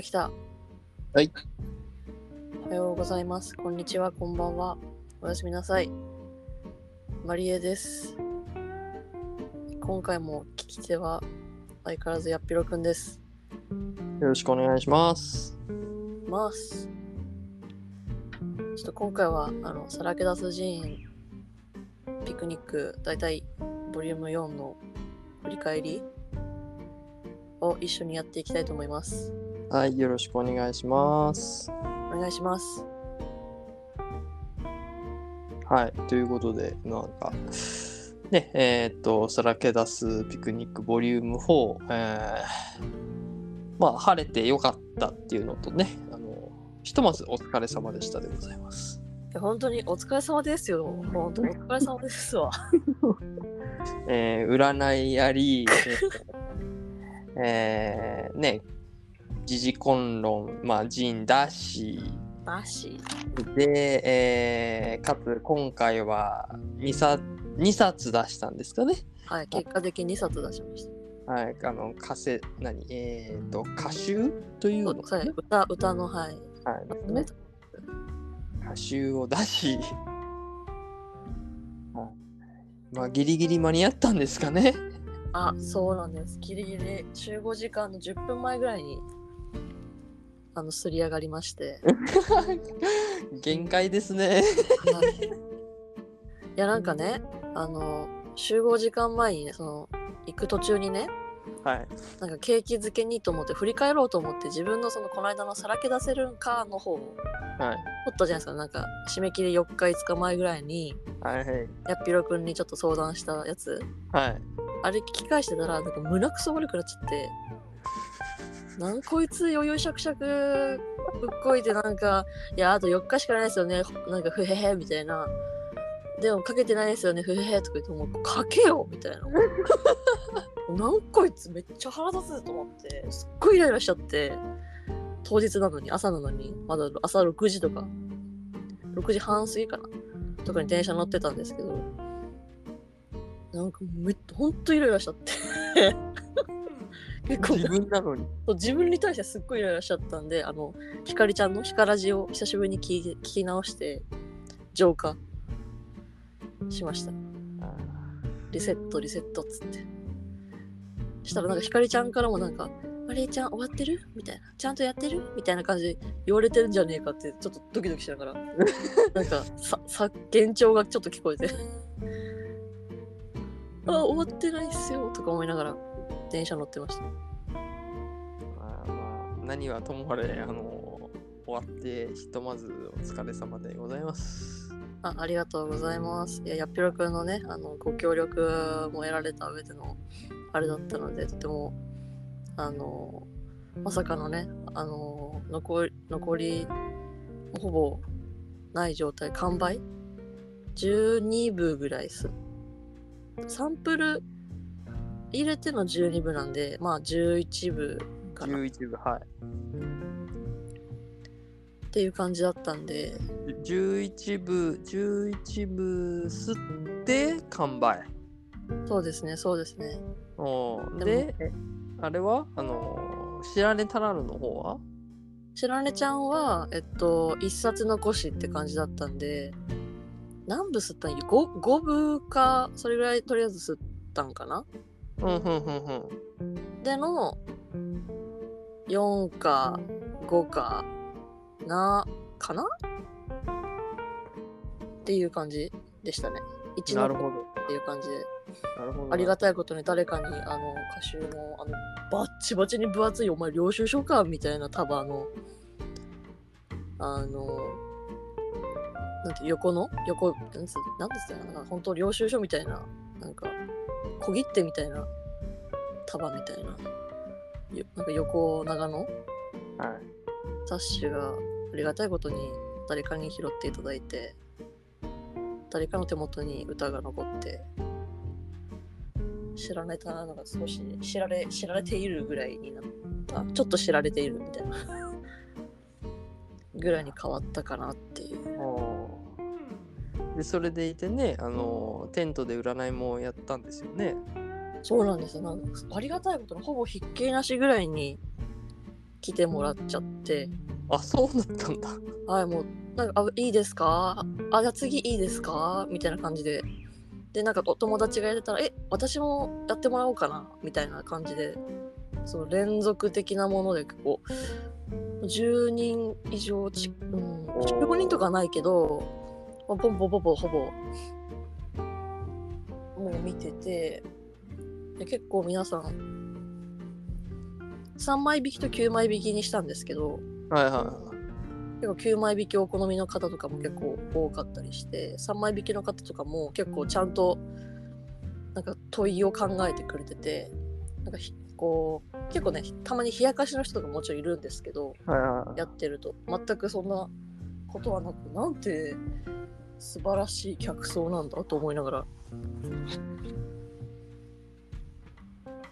た来た。はい。おはようございます。こんにちは、こんばんは。おやすみなさい。マリエです。今回も聞き手は相変わらずやっぴろくんです。よろしくお願いします。ます。ちょっと今回は、あの、さらけ出す寺院ピクニック、だいたいボリューム4の振り返りを一緒にやっていきたいと思います。はい、よろしくお願いします。お願いします。はい、ということで、なんか、ね、えーっと、さらけ出すピクニックボリューム4、えー、まあ、晴れてよかったっていうのとね、あの、ひとまずお疲れ様でしたでございます。本当にお疲れ様ですよ。本当お疲れ様ですわ。えー、占いあり、えー、ね、時事混論、まあ、陣だし、だし。で、えーかつ今回は2冊 ,2 冊出したんですかね。はい、結果的に2冊出しました。はい、あの、かせ、何、えっ、と、歌集というの？そう歌歌の、はい。はい、ね、歌集を出し、はいまあ、ギリギリ間に合ったんですかね。あ、そうなんです。ギリギリ集合時間の10分前ぐらいに、あの、すり上がりまして。限界ですね。はいいや、なんかね、あの、集合時間前にね、その、行く途中にね、はい。なんか景気づけにと思って振り返ろうと思って自分のそのこの間のさらけ出せるんかの方をはい。撮ったじゃないですかなんか締め切り4日5日前ぐらいにはい。はい。やっぴろくんにちょっと相談したやつはい。あれ聞き返してたらなんか胸くそ悪くなっちゃってなんこいつ余裕しゃくしゃくぶっこいてなんかいやあと4日しかないですよね。なんかふへへみたいな。でもかけてないですよね。ふへへとか言ってもうかけよみたいな。なんこいつめっちゃ腹立つと思ってすっごいイライラしちゃって。当日なのに朝なのにまだ朝6時とか。6時半過ぎかな。とかに電車乗ってたんですけど。なんかめっほんとイライラしちゃって 結構自分なのに。そう自分に対してすっごいイライラしちゃったんであのひかりちゃんのひからじを久しぶりに聞い聞き直して浄化しましたリセットリセットっつってしたらなんかひかりちゃんからもなんか「マリエちゃん終わってる?」みたいな「ちゃんとやってる?」みたいな感じで言われてるんじゃねえかってちょっとドキドキしながら なんかささ幻聴がちょっと聞こえて「あ終わってないっすよ」とか思いながら電車乗ってましたまあまあ、何はともあれ、あの、終わって、ひとまずお疲れ様でございます。あありがとうございます。いや、やっぴろくんのね、あの、ご協力も得られた上での、あれだったので、とても、あの、まさかのね、あの、残り、残り、ほぼない状態、完売 ?12 部ぐらいす。サンプル入れての12部なんで、まあ11部かな。っ11部、はい。ていう感じだったんで、11部、11部吸って完売。そうですね、そうですね。おー。でもで、えあれは？あのー、知られたらるの方は？しらねちゃんは、えっと、一冊残しって感じだったんで、何部吸ったんや？5, 5部か、それぐらいとりあえず吸ったんかな？うん、うん、うん、うん。での、4か5かな、かな？っていう感じでしたね。1のなるほど。っていう感じで。なるほど。ありがたいことに誰かに、あの、歌集の、あの、バッチバチに分厚い、お前領収書か？みたいな束の、あの、なんて、横の？横、なんつなんですかな？んか、本当領収書みたいな、なんか、小切手みたいな、束みたいな、よなんか横長の？はい。冊子がありがたいことに誰かに拾っていただいて誰かの手元に歌が残って知られたのが少し知られ知られているぐらいになった。ちょっと知られているみたいな。ぐらいに変わったかなっていう。で、それでいてね、あのー、テントで占いもやったんですよね。そうなんです。よなんかありがたいことにほぼひっきりなしぐらいに来てもらっちゃって。あそうだったんだ。はいもうなんかあいいですか？あじゃあ次いいですか？みたいな感じで。でなんかお友達がやってたらえ私もやってもらおうかな？みたいな感じで。その連続的なもので結構10人以上ち、うん、15人とかはないけどまあポンポンポンポンほぼもう見ててで結構皆さん3枚引きと9枚引きにしたんですけどはいは結構9枚引きお好みの方とかも結構多かったりして3枚引きの方とかも結構ちゃんとなんか問いを考えてくれててなんかひこう結構ねたまに冷やかしの人とかもちろんいるんですけどいはいはい。やってると全くそんなことはなくなんて素晴らしい客層なんだと思いながら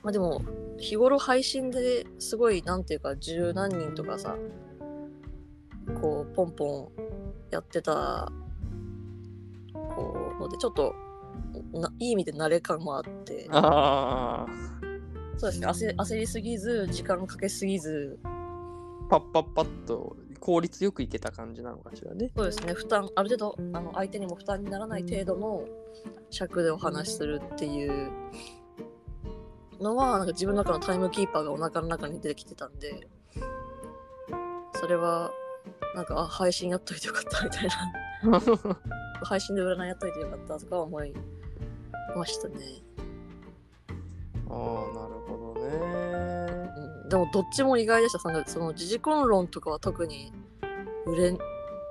まあでも日頃配信ですごいなんていうか十何人とかさこうポンポンやってたこうのでちょっとないい意味で慣れ感もあって。あそうですね。焦焦りすぎず時間かけすぎず。あパッパッパッと効率よくいけた感じなのかしらね。そうですね。負担ある程度あの相手にも負担にならない程度の尺でお話しするっていうのはなんか自分の中のタイムキーパーがお腹の中に出てきてたんでそれはなんかあ配信やっといてよかったみたいな。配信で占いやっといてよかったとか思いましたね、ああなるほどね。うん、でもどっちも意外でした。その時事根論とかは特に売れ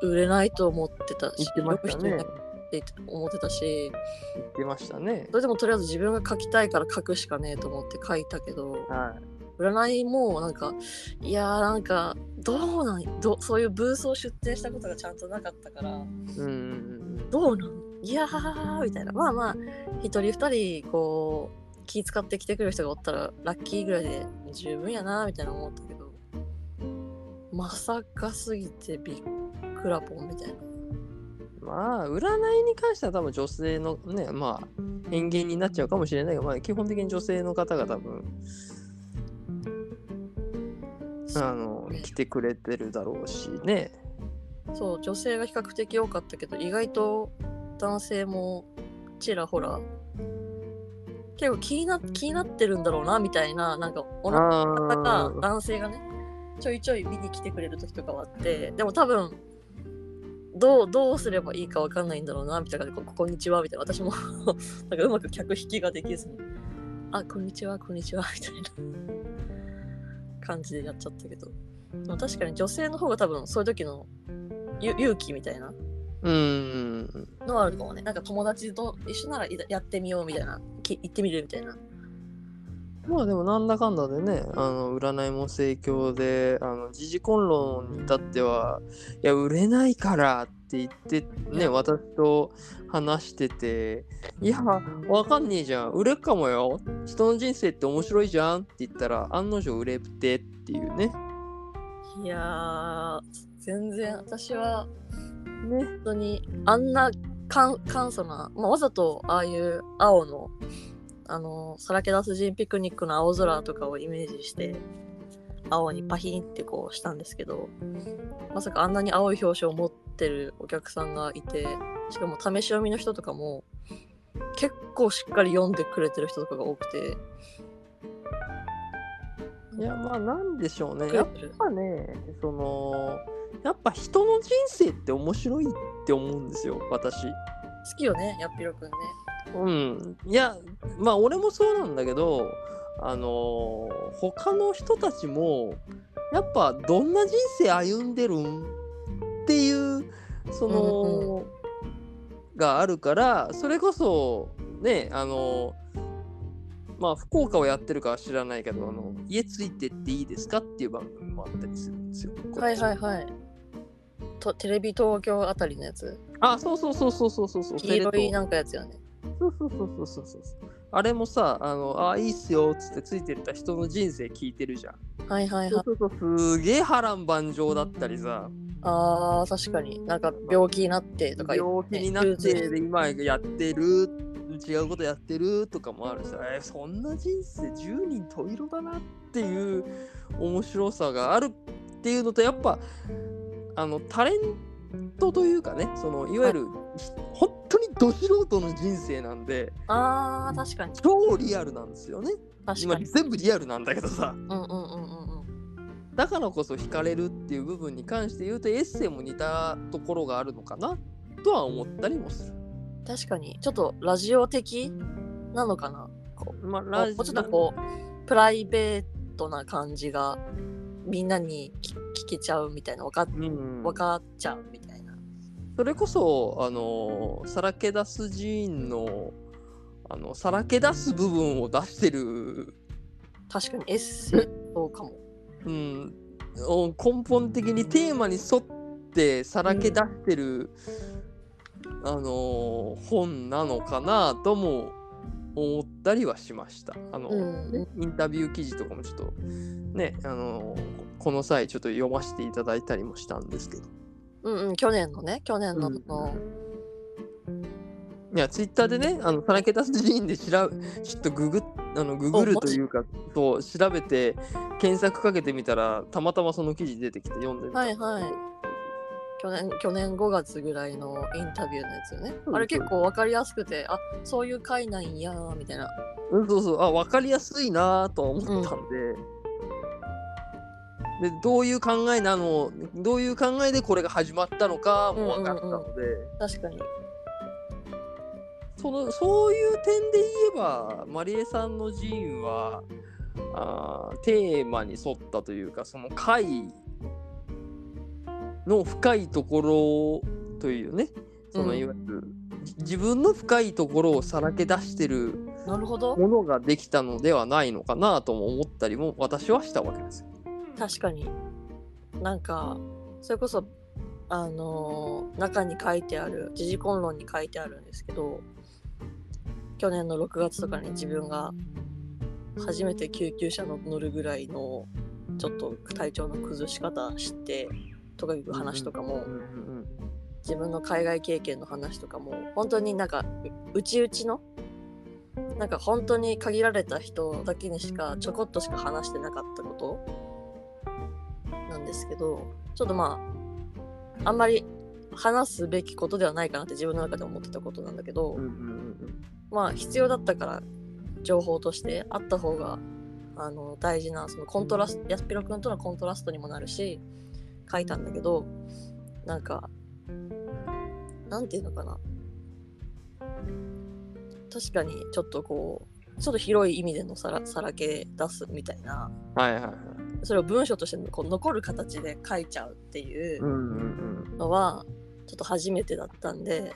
売れないと思ってたし言ってましたね。読む人いないって思ってたし言ってましたね。それでもとりあえず自分が書きたいから書くしかねえと思って書いたけどはい。占いもなんかいやーなんかどうなんどそういうブースを出展したことがちゃんとなかったからうん。どうなんいやーみたいな。まあまあ一人二人こう気使ってきてくれる人がおったらラッキーぐらいで十分やなみたいな思ったけどまさかすぎてびっくらぽんみたいなまあ占いに関しては多分女性のねまあ偏見になっちゃうかもしれないけど、まあ、基本的に女性の方が多分あの来てくれてるだろうしね。そう女性が比較的多かったけど意外と男性もちらほら結構気にな気になってるんだろうなみたいななんかおなあ方がー。男性がねちょいちょい見に来てくれる時とかはあってでも多分どうどうすればいいかわかんないんだろうなみたいな感じ。でここんにちはみたいな。私も なんかうまく客引きができずに。あこんにちはこんにちはみたいな。感じでやっちゃったけど。確かに女性の方が多分そういう時のゆ勇気みたいな。うんのはあるかもね。なんか友達と一緒ならいやってみようみたいな。き行ってみるみたいなまあでもなんだかんだでねあの占いも盛況であの時事根論に至ってはいや売れないからって言ってね私と話してていやわかんねえじゃん。売れっかもよ。人の人生って面白いじゃんって言ったら案の定売れてっていうね。いやー全然私はね。本当にあんな簡素な、まあ、わざとああいう青のあのさらけ出す人ピクニックの青空とかをイメージして青にパヒンってこうしたんですけどまさかあんなに青い表紙を持ってるお客さんがいてしかも試し読みの人とかも結構しっかり読んでくれてる人とかが多くていやまあなんでしょうね。やっぱねそのやっぱ人の人生って面白いって思うんですよ私。好きよねやっぴろくんねうん、いやまあ俺もそうなんだけどあのー他の人たちもやっぱどんな人生歩んでるんっていうその、があるからそれこそねあのまあ福岡をやってるかは知らないけどあの家ついてっていいですかっていう番組もあったりするんですよ。はいはいはい。とテレビ東京あたりのやつ。あそうそうそうそうそうそうそう。黄色いなんかやつよねそうそうそうそうそうそう。あれもさ、あの、あ、いいっすよっつってついてった人の人生聞いてるじゃん。はいはいはい。そうするとすげえ波乱万丈だったりさ、あー確かに。なんか病気になってとか言病気になってで今やってる違うことやってるとかもあるし、えーそんな人生10人十色だなっていう面白さがあるっていうのとやっぱあのタレントというかねそのいわゆる、ひ本当にど素人の人生なんであー確かに。超リアルなんですよね。今確かに。全部リアルなんだけどさ。うんうんうんうん。うんだからこそ惹かれるっていう部分に関して言うとエッセイも似たところがあるのかなとは思ったりもする。確かに。ちょっとラジオ的なのかな。こうまあ、もラうちょっとこうプライベートな感じがみんなに聞聞けちゃうみたいな分かっうん、分かっちゃうみたいな。それこそあのさらけ出すジーンのあのさらけ出す部分を出してる、確かにエッセイそうかも。うん、お根本的にテーマに沿ってさらけ出してる、あの本なのかなとも思ったりはしました。あの、うん。ねインタビュー記事とかもちょっとねあのこの際ちょっと読ませていただいたりもしたんですけど。うんうん去年のね去年のうん。の、いやツイッターでねあのさらけ出すシーンで調べちょっとググっあのググるというかと調べて検索かけてみたらたまたまその記事出てきて読んでみた。はいはい。去年去年5月ぐらいのインタビューのやつよね。うんあれ結構分かりやすくてあそういう回なんやーみたいな。うんそうそう。あ分かりやすいなとは思ったんで,、でどういう考えなの？どういう考えでこれが始まったのかも分かったので、確かに。そのそういう点で言えばマリエさんの寺院はあーテーマに沿ったというかその回の深いところというねそのうんいわゆる、じ自分の深いところをさらけ出してるものができたのではないのかなとも思ったりも私はしたわけですよ。確かに。なんかそれこそあのー中に書いてある時事根論に書いてあるんですけど去年の6月とかに自分が初めて救急車の乗るぐらいのちょっと体調の崩し方してとかいう話とかも、自分の海外経験の話とかも本当になんかうちうちのなんか本当に限られた人だけにしかちょこっとしか話してなかったことですけどちょっとまああんまり話すべきことではないかなって自分の中で思ってたことなんだけど、うんうんうんまあ必要だったから情報としてあった方があの大事なそのコントラストやすぴろくんとのコントラストにもなるし書いたんだけどなんかなんていうのかな。確かにちょっとこうちょっと広い意味でのさらさらけ出すみたいな。はいはいはい。それを文章としてこう残る形で書いちゃうっていうのはちょっと初めてだったんで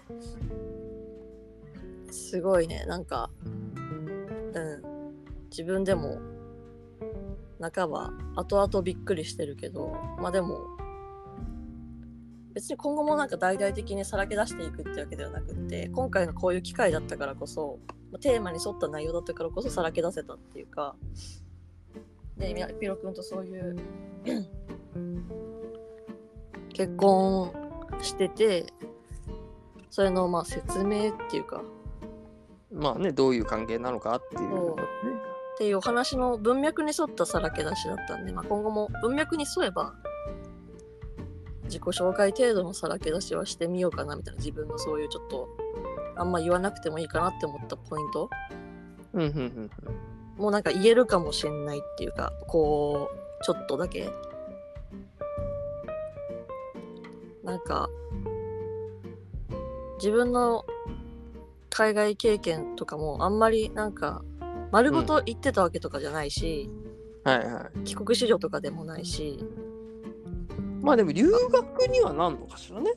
すごいね。なんかうん。自分でも半ば後々びっくりしてるけどまあでも別に今後もなんか大々的にさらけ出していくってわけではなくって今回のこういう機会だったからこそまあテーマに沿った内容だったからこそさらけ出せたっていうか。でみピロ君とそういう 結婚しててそれのまあ説明っていうか。まあねどういう関係なのかっていう。っていうお話の文脈に沿ったさらけ出しだったんで、まあ、今後も文脈に沿えば自己紹介程度のさらけ出しはしてみようかなみたいな自分のそういうちょっとあんま言わなくてもいいかなって思ったポイント？うんうんうんもうなんか言えるかもしれないっていうかこうちょっとだけ。なんか自分の海外経験とかもあんまりなんか丸ごと言ってたわけとかじゃないし、はいはい。帰国子女とかでもないし、まあでも留学にはなんのかしらね。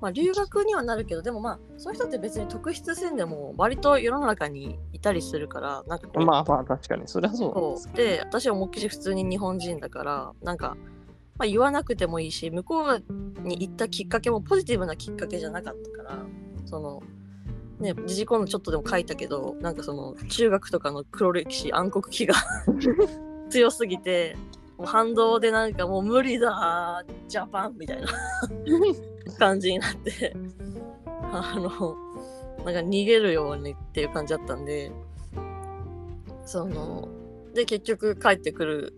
まあ、留学にはなるけどでもまあそういう人って別に特筆せんでも割と世の中にいたりするからなんかまあまあ確かに。そりゃそう。で私は思いっきり普通に日本人だからなんか、まあ、言わなくてもいいし向こうに行ったきっかけもポジティブなきっかけじゃなかったからそのね時事コンのちょっとでも書いたけどなんかその中学とかの黒歴史暗黒期が 強すぎてもう反動でなんかもう無理だジャパンみたいな 感じになって。あのなんか逃げるようにっていう感じだったんでそので結局帰ってくる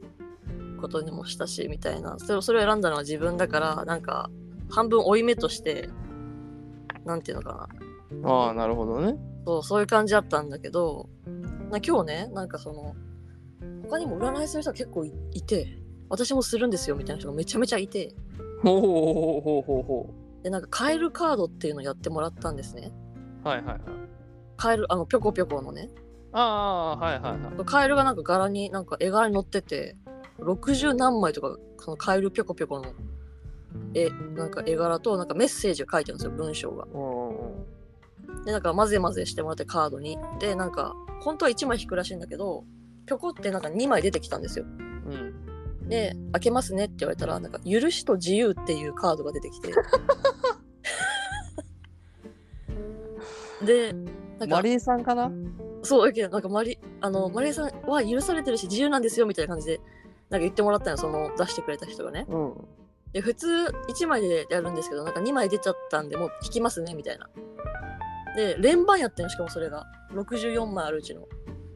ことにもしたしみたいな。それをそれを選んだのは自分だからなんか半分負い目としてなんていうのかな。ああ、なるほどね。そうそういう感じだったんだけどな今日ねなんかその他にも占いする人が結構いいて私もするんですよみたいな人がめちゃめちゃいて。ほうほうほうほうほう。ほでなんかカエルカードっていうのをやってもらったんですねう。はいはいはい。カエルあのぴょこぴょこのねああ、はいはいはい。カエルがなんか柄になんか絵柄に載ってて60何枚とかそのカエルぴょこぴょこの絵なんか絵柄となんかメッセージが書いてるんですよ文章が。でなんか混ぜ混ぜしてもらってカードにでなんか本当は1枚引くらしいんだけどぴょこってなんか2枚出てきたんですよ。うん。で開けますねって言われたらなんか許しと自由っていうカードが出てきて。でなんかマリエさんかな？そうだけどなんかマリあのマリエさんは許されてるし自由なんですよみたいな感じでなんか言ってもらったのその出してくれた人がね。うん。で普通1枚でやるんですけどなんか2枚出ちゃったんでもう引きますねみたいな。で連番やってるのしかもそれが。64枚あるうちの。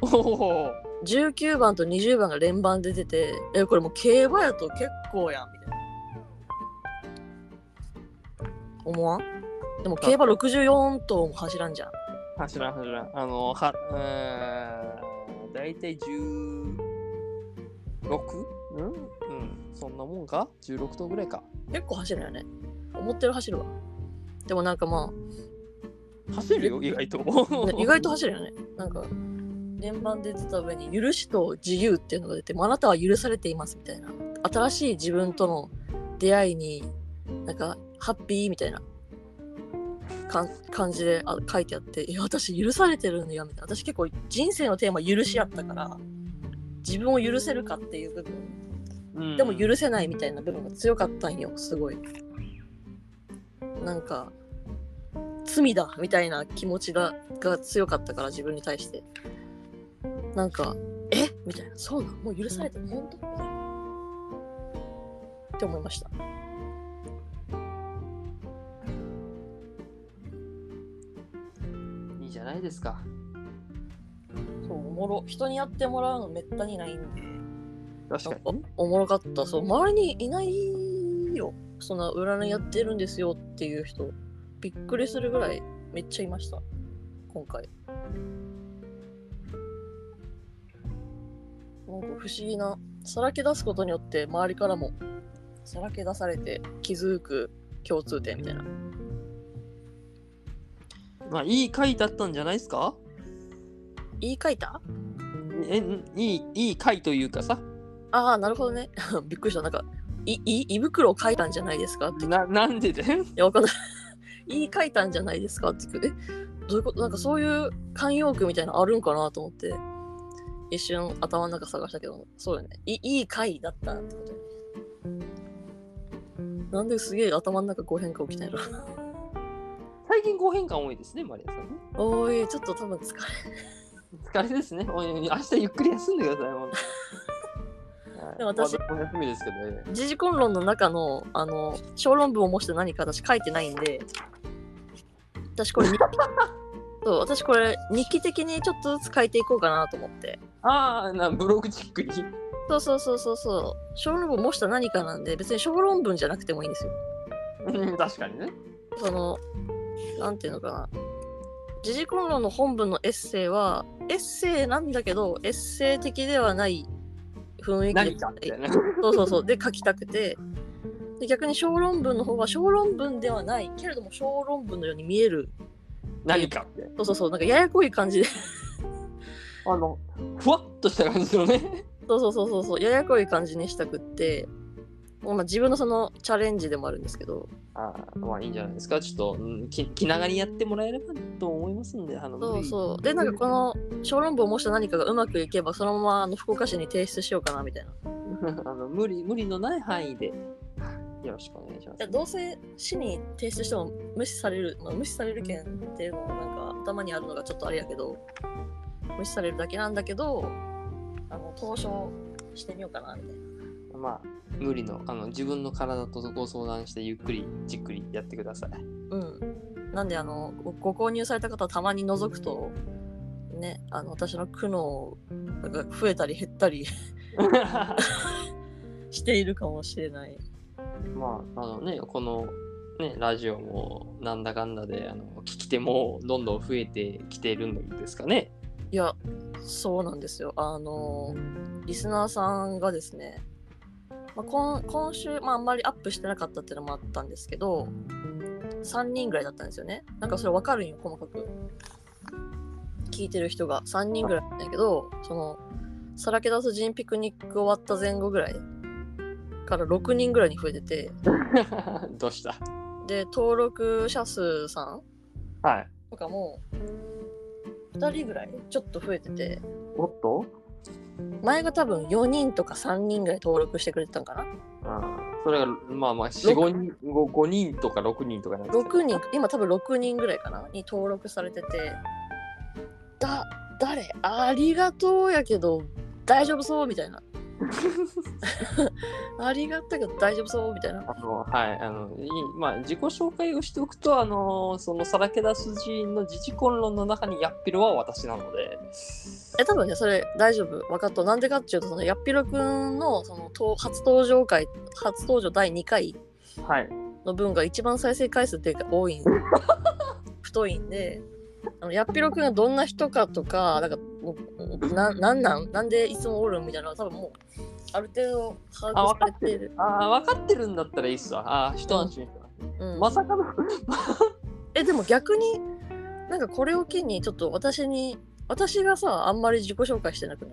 おお。19番と20番が連番で出てえこれもう競馬やと結構やんみたいな思わん？でも競馬64頭も走らんじゃん走らん走らん。あの、は、うーん、だいたい 16? うん？うん。そんなもんか ?16 頭ぐらいか。結構走るよね思ってる走るわでもなんかま走るよ、意外と。意外と走るよねなんか連番で出た上に「許しと自由」っていうのが出てあなたは許されていますみたいな。新しい自分との出会いになんかハッピーみたいな。感じであ書いてあって「いや私許されてるんだよ」みたいな。私結構人生のテーマ許しやったから自分を許せるかっていう部分。うん。でも許せないみたいな部分が強かったんよすごい。なんか罪だみたいな気持ちがが強かったから自分に対してなんかえ？みたいな。そうなん？もう許されてる。本当？みたいな。って思いました。いいじゃないですか。そうおもろ。人にやってもらうのめったにないんで。確かに。ね。おもろかった。そう周りにいないよ。そんな占いやってるんですよっていう人。びっくりするぐらいめっちゃいました。今回なんか不思議なさらけ出すことによって周りからもさらけ出されて気づく共通点みたいな。まあ、いい回だったんじゃないですか？言い換えたえ、んいい、いい回というかさ。ああなるほどね。びっくりした。なんかいい胃袋を書いたんじゃないですか？って。な、なんでで？いや、わかんない。言 い換えたんじゃないですか？って言って、え、どういうこと？なんかそういう慣用句みたいなのあるんかなと思って、一瞬頭の中探したけど、そうよね。いいい回だったってことよね。なんですげえ頭の中誤変化起きたんやろ。最近ご変換多いですね、マリアさんね。おい、ちょっと多分疲れ。疲れですね。おい明日ゆっくり休んでください、ほんとはい でも私ま休みですけどね。時事根論の中の、あの、小論文を模して何か私書いてないんで、私これ日記、そう、私これ日記的にちょっとずつ書いていこうかなと思って。ああ、なブログチックに。そうそうそうそうそう。小論文を模した何かなんで、別に小論文じゃなくてもいいんですよ。うん確かにね。その、なんていうのかな。時事根論の本文のエッセイは、エッセイなんだけど、エッセイ的ではない雰囲気で何かみたいな。そうそうそう。で、書きたくて。で逆に小論文の方は小論文ではないけれども小論文のように見える何かって。そうそうそうなんかややこい感じであの、ふわっとした感じのね。そうそうそうそうそう。ややこい感じにしたくって。まあ自分のそのチャレンジでもあるんですけど。ああ、まあいいんじゃないですか。ちょっと、うん、気気長にやってもらえればと思いますんで、あの、そうそう。でなんかこの小論文を模した何かがうまくいけばそのままあの福岡市に提出しようかなみたいな。い あの無理無理のない範囲で。よろしくお願いします。やどうせ市に提出しても無視される、まあ、無視される件っていうのはなんか頭にあるのがちょっとあれやけど無視されるだけなんだけどあの投書してみようかなみたいなまあ、無理のあの自分の体とご相談してゆっくりじっくりやってください。うんなんであのごご購入された方はたまに覗くとねあの私の苦悩が増えたり減ったり しているかもしれないまあ、あのね、この、ね、ラジオもなんだかんだであの聞き手もどんどん増えてきているんですかね。いやそうなんですよ。あのリスナーさんがですね、まあ、今今週、まあ、あんまりアップしてなかったっていうのもあったんですけど3人ぐらいだったんですよね。なんかそれ分かるんよ細かく。聞いてる人が。3人ぐらいだけどそのさらけ出すジンピクニック終わった前後ぐらいから6人ぐらいに増えてて。どうした？で登録者数さんはい。とかも2人ぐらいちょっと増えてて。おっと？前が多分4人とか3人ぐらい登録してくれてたんかな。それがまあまあ4、5人 5, 5人とか6人とかなんですけど。6人今多分6人ぐらいかなに登録されてて。だ誰？ありがとうやけど大丈夫そう？みたいな ありがたいけど大丈夫そうみたいな。あのはいあのいいまあ自己紹介をしておくとあのそのさらけ出す人の自治根論の中にやっぴろは私なので。え多分ねそれ大丈夫。分かったなんでかっていうとそのやっぴろくんのそのと初登場回初登場第2回はい。の分が一番再生回数っていうか多いん。太いんであのやっぴろくんがどんな人かとかなんかななんなん？なんでいつもおる？んみたいな多分もうある程度把あ握さ分かってるれてる。ああ分かってるんだったらいいっすわ。ああ一安心うん。まさかの。えでも逆になんかこれを機にちょっと私に私がさあんまり自己紹介してなくな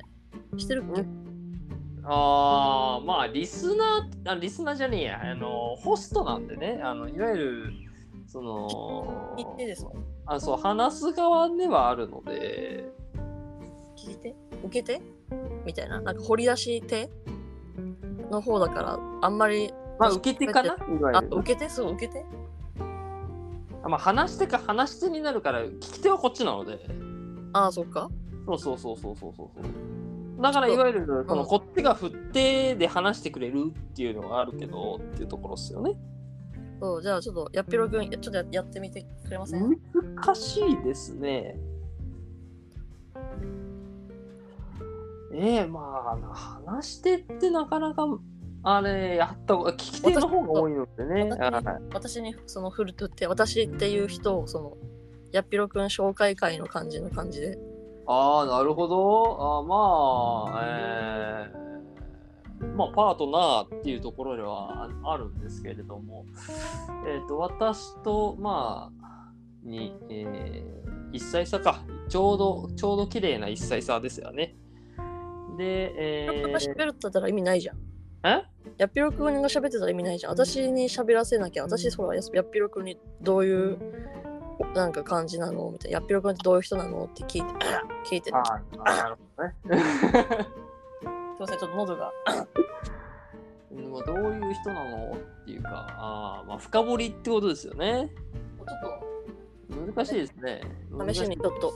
い？してるっけ？ああまあリスナーあリスナーじゃねえや。あのホストなんでね。あのいわゆるその聞いてですもんあそう話す側ではあるので。聞いて？受けて？みたいな？なんか掘り出し手の方だからあんまりまあ受け手かな？あ受けて？そう受けて？あまあ話し手か話し手になるから聞き手はこっちなので。ああそっか。そうそうそうそうそうそう。そうだからいわゆるそのうん。こっちが振ってで話してくれるっていうのがあるけどっていうところですよねそうじゃあちょっとやっぴろくんちょっとややってみてくれません、難しいですね。ええまあ話し手ってなかなかあれやった方が聞き手の方が多いのでね。私はい。私にその振るとって私っていう人をそのやっぴろくん紹介会の感じの感じで。ああ、なるほど。あーまあ、えーまあ、パートナーっていうところではああるんですけれども、えっ、と、私と、まあ、に、えー、1歳差か。ちょうど、ちょうど綺麗な1歳差ですよね。で、え私ー、喋ってたら意味ないじゃん。え？やっぴろくんが喋ってたら意味ないじゃん。私に喋らせなきゃ私そらややっぴろくんにどういうなんか感じなの？みたいな。やっぴろくんってどういう人なの？って聞いて聞いて。あーあー、なるほどね。すいませんちょっと喉が。うんまあどういう人なの？っていうか、あーまあ、深掘りってことですよね。ちょっ難しいですね。と試しにちょっと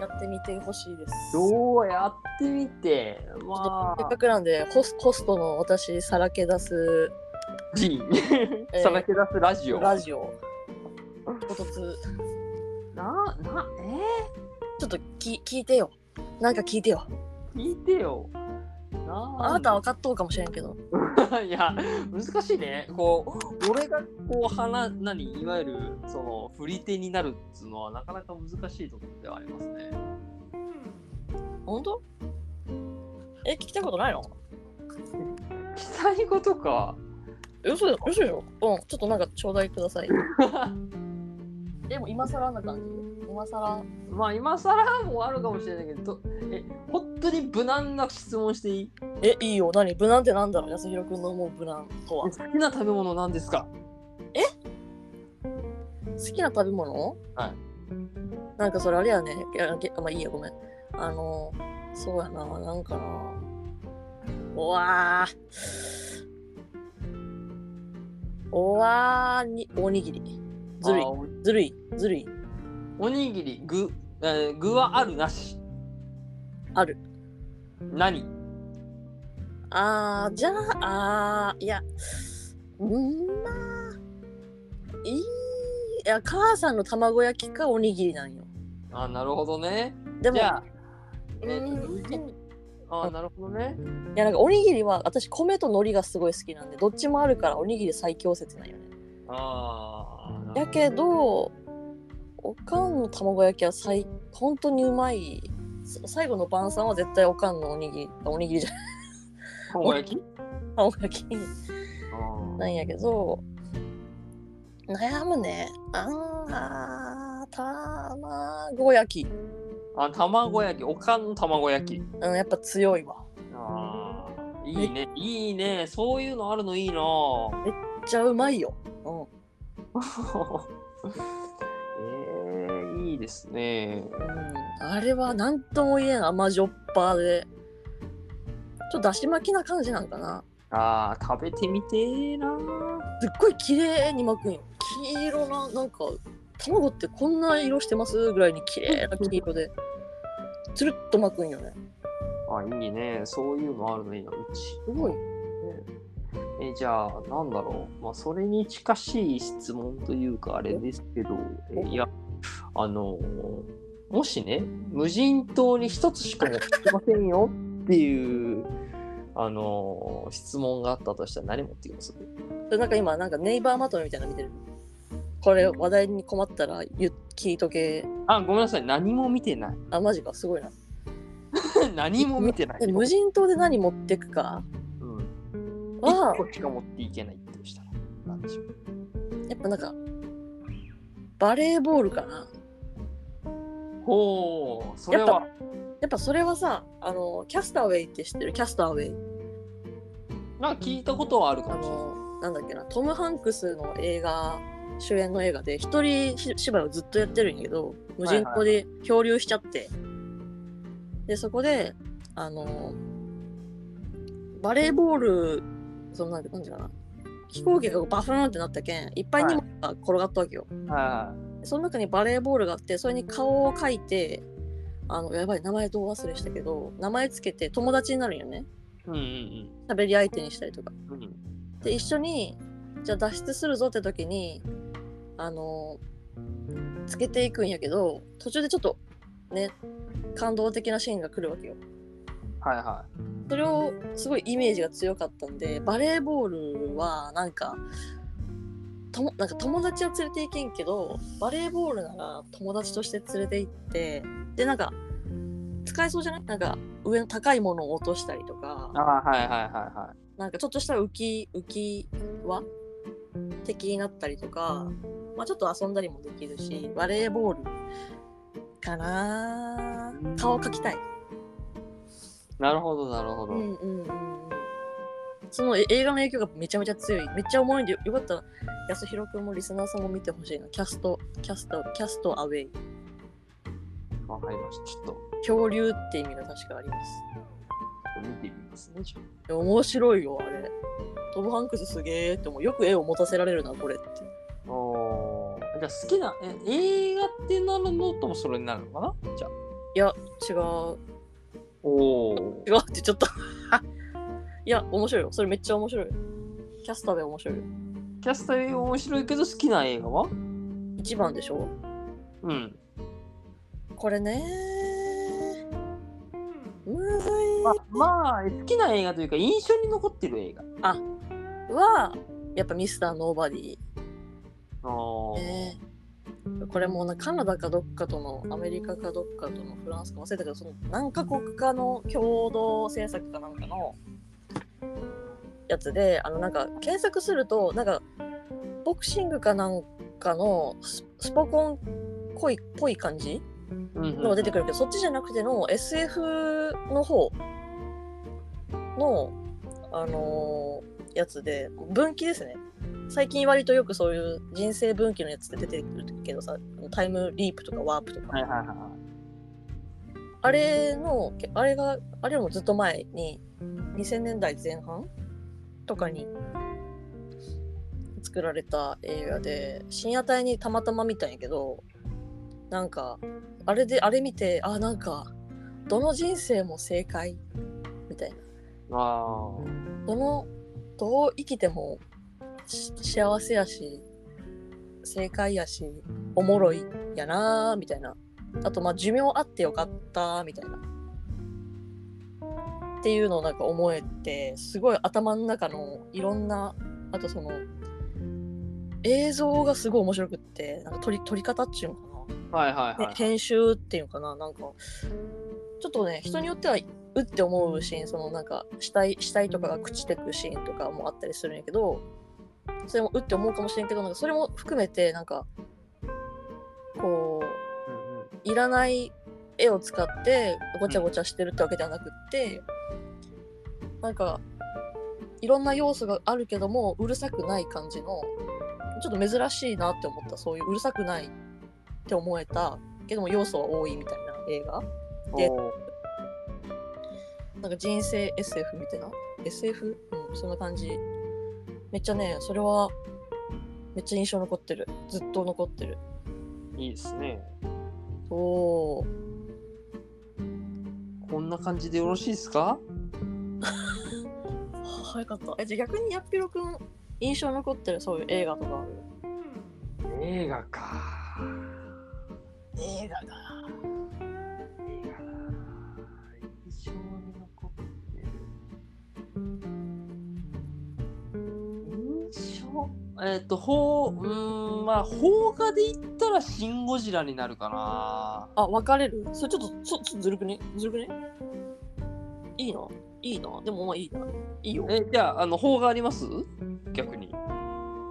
やってみてほしいです。どうやってみて、ませっあか、くなんでホスホストの私さらけ出す。G えー。さらけ出すラジオ。ラジオ。一つ。な、な、ちょっとき聞いてよ。なんか聞いてよ。えー、聞いてよ。なあ。なたは分かっとうかもしれんけど。いや、難しいね。こう、俺がこう、話、何、いわゆる、その、振り手になるっつうのは、なかなか難しいところではありますね。本当？え聞きたいことないの？期待事か。え嘘で嘘でしょ？うんちょっとなんかちょうだいください でも今更な感じ？今更？まあ、今更もあるかもしれないけど、え、本当に無難な質問していい？えいいよ。何？無難ってなんだろう？安弘くんの思う無難とは。好きな食べ物なんですか？好きな食べ物？はい。なんかそれあれやね。いやげまあいいやごめん。あのそうやな。なんかな。うわー。おわー。におにぎりずるい。ずるい。ずるい。おにぎり、具、えー具はあるなし。ある。何？あーじゃああーいやうんまあいいや母さんの卵焼きかおにぎりなんよ。あなるほどね。でもじゃあ、えーあなるほどね。いやなんかおにぎりは私米と海苔がすごい好きなんでどっちもあるからおにぎり最強説なんよねああ。やけどおかんの卵焼きは最本当にうまいさ最後の晩餐は絶対おかんのおにぎりあおにぎりじゃない卵焼き？卵焼きあなんやけど悩むねあー卵焼きあ卵焼き、おかんの卵焼き。うんやっぱ強いわああ。いいね、いいね。そういうのあるのいいな。めっちゃうまいよ、うん えー、いいですね。うん、あれは何とも言えん甘じょっぱでちょっとだし巻きな感じなんかなああ、食べてみてーな。すっごい綺麗に巻くんよ黄色ななんか卵ってこんな色してますぐらいに綺麗な黄色でつるっと巻くんよねあ、いいね。そういうのあるのいいな。うち。すごいえじゃあ、なんだろう。まあ、それに近しい質問というか、あれですけど、えいや、あのもしね、無人島に一つしか持ってませんよっていう、あの質問があったとしたら何持ってきます？なんか今なんかネイバーまとめみたいなの見てるこれ話題に困ったら言っ聞いとけあ、ごめんなさい。何も見てない。あマジかすごいな 何も見てないえ。無人島で何持ってくか？うん。は一個しか持っていけないってしたら、なんでしょう。やっぱなんかバレーボールかなほう、それは。やっぱそれはさあのキャスターウェイって知ってる？キャスターウェイなんか聞いたことはあるかあもしれない。のなんだっけなトム・ハンクスの映画主演の映画で一人し芝居をずっとやってるんやけど無人島で漂流しちゃって、でそこであのバレーボールそのなんていうかな。飛行機がバフーンってなったけんいっぱい荷物が転がったわけよ、はその中にバレーボールがあってそれに顔を描いてあのやばい名前どう忘れしたけど名前つけて友達になるんよね。い。うんうん。喋り相手にしたりとか。うん。うん。で一緒にじゃあ脱出するぞって時にあのつけていくんやけど途中でちょっとね感動的なシーンが来るわけよはいはそれをすごいイメージが強かったんでバレーボールはなんかともなんか友達は連れていけんけどバレーボールなら友達として連れて行ってでなんか使えそうじゃない？なんか上の高いものを落としたりとかい。あはいはいはいはい。なんかちょっとした浮き浮き輪的になったりとか、まあ、ちょっと遊んだりもできるしバレーボールかな顔描きたい。なるほどなるほど。うんうんうん。うんそのえ映画の影響がめちゃめちゃ強い。めっちゃ重いんでよよかったら安弘君もリスナーさんも見てほしいな。キャストキャストキャストアウェイわかりました。ちょっと。恐竜って意味が確かあります。見てみますね。面白いよあれ。トム・ハンクスすげえって思う。よく絵を持たせられるなこれって。あおー。じゃあ好きなえ映画ってなるのともそれになるのかな？じゃあ。いや違うおお違うってちょっと。いや面白いよ。それめっちゃ面白いキャスターで面白いよ。キャスター面白いけど好きな映画は？一番でしょ？うん。これね。むずい。まあ、まあ、好きな映画というか印象に残ってる映画。はやっぱミスターノーバディ。あー。ねこれもうなカナダかどっかとのアメリカかどっかとのフランスか忘れたけどその何カ国かの共同制作かなんかのやつであのなんか検索するとなんかボクシングかなんかのススポコンっぽいい感じのが出てくるけど、そっちじゃなくての SF の方の、あのーやつで分岐ですね最近割とよくそういう人生分岐のやつって出てくるけどさタイムリープとかワープとか、はいはいはいはい。あれのけあれがあれもずっと前に2000年代前半とかに作られた映画で深夜帯にたまたま見たんやけどなんかあれであれ見てあなんかどの人生も正解みたいな。あどのどう生きてもし幸せやし正解やしおもろいやなーみたいな。あとまあ寿命あってよかったみたいな。っていうのをなんか思えてすごい頭の中のいろんなあとその映像がすごい面白くってなんか撮り撮り方っていうのかな。はいはいはい。ね編集っていうのかな。なんかちょっとね人によってはうって思うシーンそのなんか死体死体とかが朽ちてくシーンとかもあったりするんやけどそれもうって思うかもしれんけどなんかそれも含めてなんかこうんうん。ういらない絵を使ってごちゃごちゃしてるってわけではなくって、なんかいろんな要素があるけどもうるさくない感じのちょっと珍しいなって思った。そういううるさくないって思えたけども要素は多いみたいな映画。でなんか人生 SF みたいな？SF? うんそんな感じめっちゃねそれはめっちゃ印象残ってる。ずっと残ってる。いいですね。そう。こんな感じでよろしいですか？早かった。えじゃあ逆にやっぴろくん印象残ってる？そういう映画とかある。映画か。映画がえっ、と、ほう、うーん、まあ、邦画で言ったらシン・ゴジラになるかな。あ分かれる？それちょっとちょちょっとずるくね？ずるくね？いいな？いいな？でもまあいいな。いいよ。え、じゃあ、あの、邦画あります？逆に。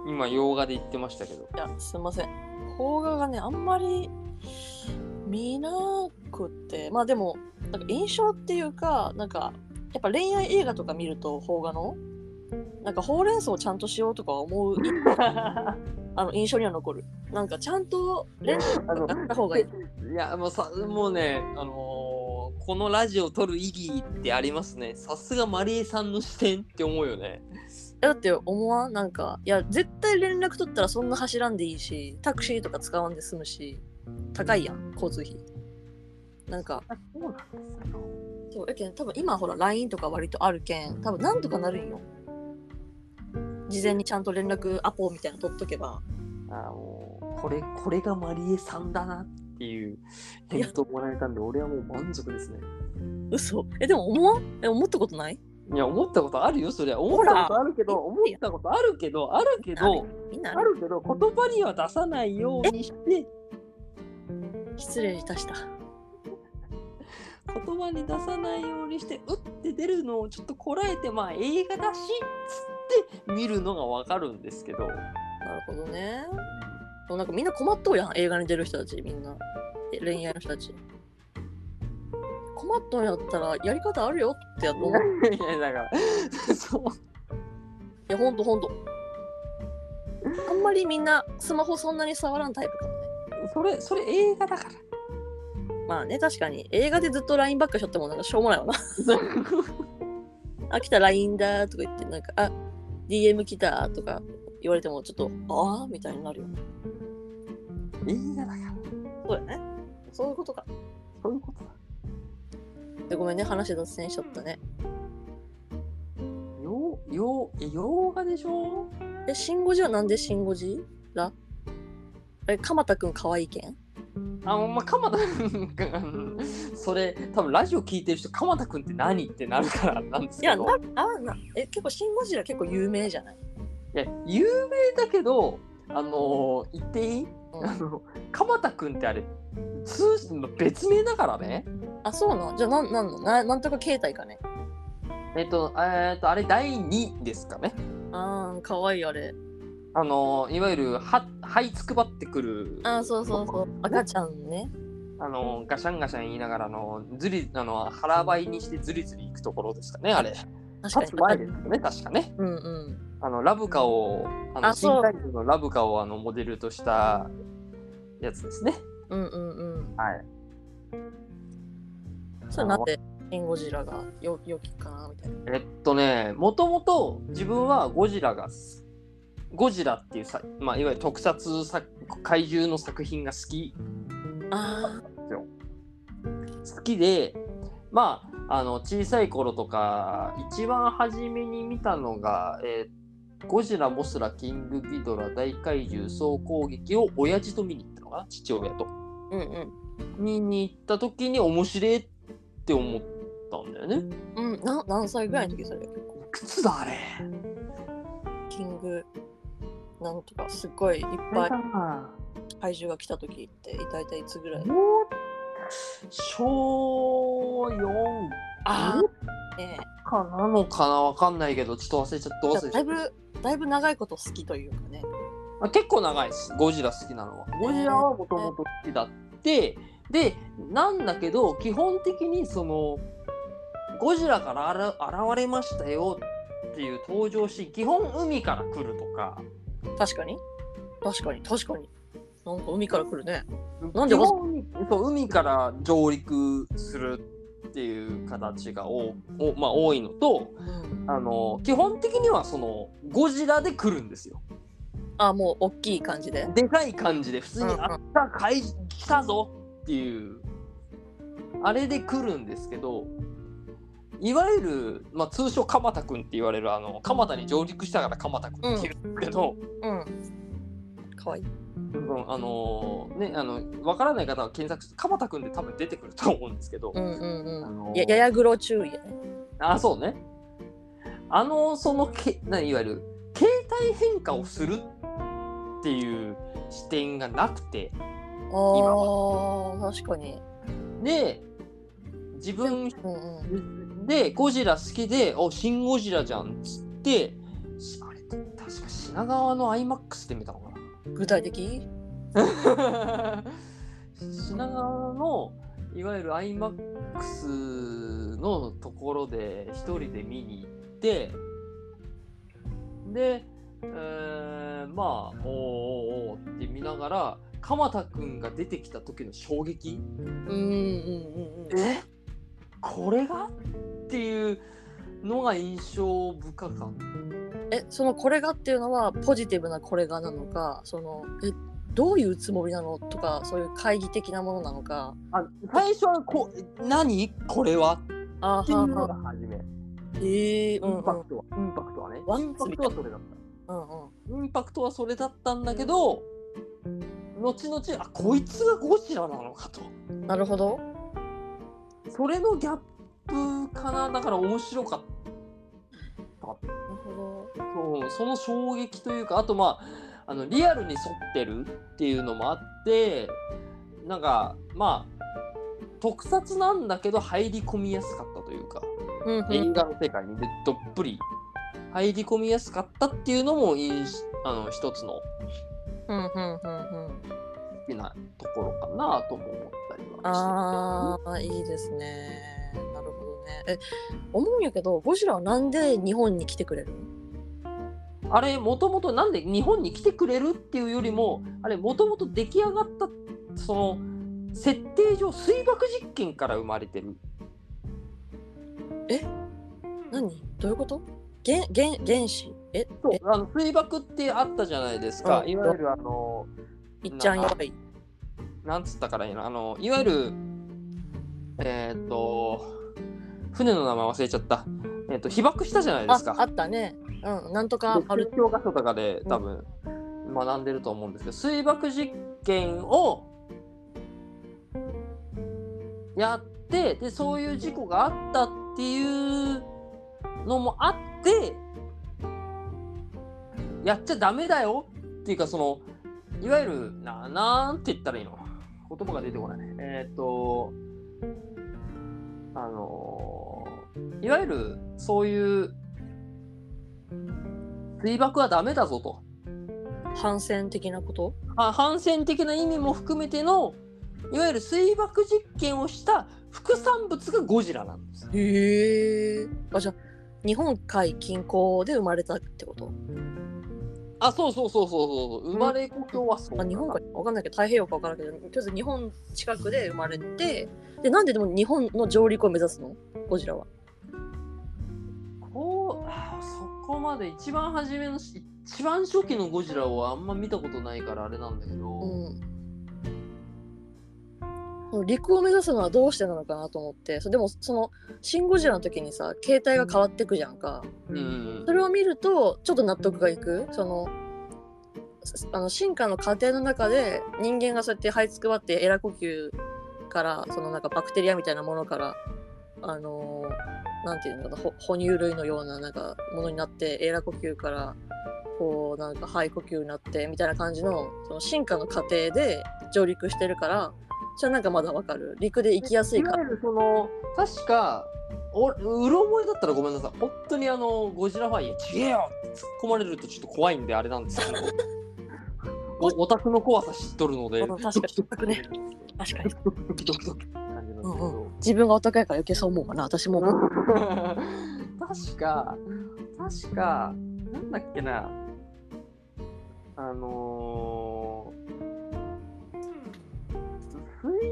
今、洋画で言ってましたけど。いや、すいません。邦画がね、あんまり見なくて、まあでも、なんか印象っていうか、なんか、やっぱ恋愛映画とか見ると、邦画の、なんかほうれん草をちゃんとしようとか思う、あの印象には残る。なんかちゃんと恋愛あのやった方がいい。いや、もうさ、もうね、あのーこのラジオを撮る意義ってありますね。さすがマリエさんの視点って思うよね。だって思わん？なんか、いや、絶対連絡取ったらそんな走らんでいいし、タクシーとか使わんで済むし、高いやん、交通費。なんか、そうなんですよ。そうやけん多分今ほら LINE とか割とあるけん多分なんとかなるんよ事前にちゃんと連絡アポみたいなの取っとけば。あもうこれこれがマリエさんだなっていう返答もらえたんで俺はもう満足ですね。嘘。えでも思え思ったことない？いや思ったことあるよそりゃ。思ったことあるけど思ったことあるけどあるけどある。けど言葉には出さないようにして。失礼いたした。言葉に出さないようにしてうって出るのをちょっとこらえてまあ映画だし。っつって見るのがわかるんですけど。なるほどね。でもなんかみんな困っとうやん映画に出る人たちみんな。え恋愛の人たち。困っとんやったらやり方あるよってやと思う。い いやだから。そう。やほんとほんと。あんまりみんなスマホそんなに触らんタイプかもね。それそれ映画だから。まあね確かに。映画でずっと LINE ばっかしょってもなんかしょうもないわな。あ、来た LINE だとか言って、なんか、あ、DM 来たとか言われても、ちょっと、ああみたいになるよね。映画だから。そうやね。そういうことか。そういうことだ。でごめんね、話脱線しちゃったね。よう、よう、え、洋画でしょ？え、シンゴジはなんでシンゴジ？ら？え、鎌田くん可愛いけん？あの、まあ、鎌田君が、うんそれ、多分ラジオ聞いてる人、鎌田君って何ってなるからなんですいや。な、あ、な、え、結構シンゴジラ結構有名じゃない？いや、有名だけど、あのー言っていい？うんあの、鎌田君ってあれ、通信の別名だからね。あ、そうなんじゃあ、なん、なんの？ななんとか携帯かね？えっと、えっと、あれ、第2ですかね。あー、可愛いあれ。あのーいわゆる、は、這いつくばってくる。あー、そうそうそう。赤ちゃんね。あのガシャンガシャン言いながらあのずりあの腹ばいにしてずりずり行くところですかねあれ確か立つ前に。ですよね確かねうんうん。あのラブカをあの新タイプのラブカをあのモデルとしたやつですねうんうんうん。はいそれなんでシンゴジラがよ良きかなみたいな。えっとねもともと自分はゴジラがすゴジラっていうさ、まあ、いわゆる特撮作怪獣の作品が好きあ好きでまああの小さい頃とか一番初めに見たのがえーっゴジラ、モスラ、キングギドラ、大怪獣総攻撃を親父と見に行ったのかな父親と。うんうん。見に行った時に面白いって思ったんだよね。うん、な何歳ぐらいの時それ？いくつだあれ？キングなんとかすっごいいっぱい怪獣が来た時って大体いつぐらい小4ああねかなのかなわかんないけど、ちょっと忘れちゃった。えじ忘れちゃだいぶだいぶ長いこと好きというかね。たあ結構長いです。ゴジラ好きなのは。ゴジラはもともと好きだって、で、なんだけど、基本的にその、ゴジラからあら現れましたよっていう登場シーン、基本海から来るとか、確かに。確かに確かに。なんか海から来るね。なんで基本海そう海から上陸するっていう形がおお、まあ、多いのとうん。あの基本的にはそのゴジラで来るんですよ。あもう大きい感じで？でかい感じで普通にうんうんあった怪来たぞっていうあれで来るんですけどいわゆる、まあ、通称鎌田君って言われるあの鎌田に上陸したから鎌田君って言うけど、うん。かわいい。うんあのねあの分からない方は検索して鎌田君で多分出てくると思うんですけど、うんうんややや黒注意やね。あそうね。あのそのけないわゆる形態変化をするっていう視点がなくてあー確かに。で自分うんうんでゴジラ好きで「おシン・ゴジラじゃん」っつってしあれ確か品川の IMAX で見たのか具体的？な 品川のいわゆる IMAX のところで一人で見に行ってで、えーまあおーおーおーって見ながら鎌田君が出てきた時の衝撃。うんうんうんうん。え？これが？っていうのが印象深かっえそのこれがっていうのはポジティブなこれがなのかそのえどういうつもりなのとかそういう懐疑的なものなのか。たあ最初はこう何？これは？あっていうのはが初め。イえー、うんうん。ンパクトは、インパクトはね。ワンインパクトはそれだっうんうん。たインパクトはそれだったんだけど後々あこいつがゴジラなのかと。なるほどそれのギャップかな。だから面白かった。なるほそうその衝撃というかあとまああのリアルに沿ってるっていうのもあってなんかまあ特撮なんだけど入り込みやすかったというか、どうんうん。映画の世界にでどっぷり入り込みやすかったっていうのもあの一つのきなところかなとも思ったりはして。ああいいですね。なるほどね。え思うんやけどゴジラはなんで日本に来てくれるの？あれもともとなんで日本に来てくれるっていうよりもあれもともと出来上がったその設定上水爆実験から生まれてる。何？どういうこと？原原原子え？え？あの水爆ってあったじゃないですか、うん。いわゆるあのいっちゃんやばい。なんつったからいいの？あのいわゆるえーっと船の名前忘れちゃった。えーっと被爆したじゃないであすか。あったね。うんなんとかある。教科書とかで多分学んでると思うんですけど、水爆実験をやってでそういう事故があったっていうのもあってやっちゃダメだよっていうかそのいわゆるななんて言ったらいいの？言葉が出てこない。えーっとあのいわゆるそういう水爆はダメだぞと。反戦的なこと？あ反戦的な意味も含めてのいわゆる水爆実験をした副産物がゴジラなんです。へえあじゃあ日本海近郊で生まれたってこと？あそうそうそうそうそう生まれ故郷はそう。あ日本かわかんないけど太平洋かわからんけどとりあえず日本近くで生まれてでなんででも日本の上陸を目指すの？ゴジラは。こうあそこまで一番初めのし一番初期のゴジラをあんま見たことないからあれなんだけど、うん陸を目指すのはどうしてなのかなと思ってそでもその「シン・ゴジラ」の時にさ携帯が変わってくじゃんか。うん。それを見るとちょっと納得がいく。そのあの進化の過程の中で人間がそうやって這いつくばってエラ呼吸からそのなんかバクテリアみたいなものからあのーなんていうのかなほ哺乳類のようななんかものになってエラ呼吸からこうなんか肺呼吸になってみたいな感じのその進化の過程で上陸してるからそれなんかまだわかる？陸で行きやすいか。らいわゆるその確かおうろ覚えだったらごめんなさい。本当にあのゴジラファイヤーちげえよって突っ込まれるとちょっと怖いんであれなんですけど。おオタクの怖さ知っとるので。うん確かに。オタクね確かにドキドキドキって感じなんですけど、うん。自分がお高いから余計そう思うかな。私も 確か確かなんだっけな。あの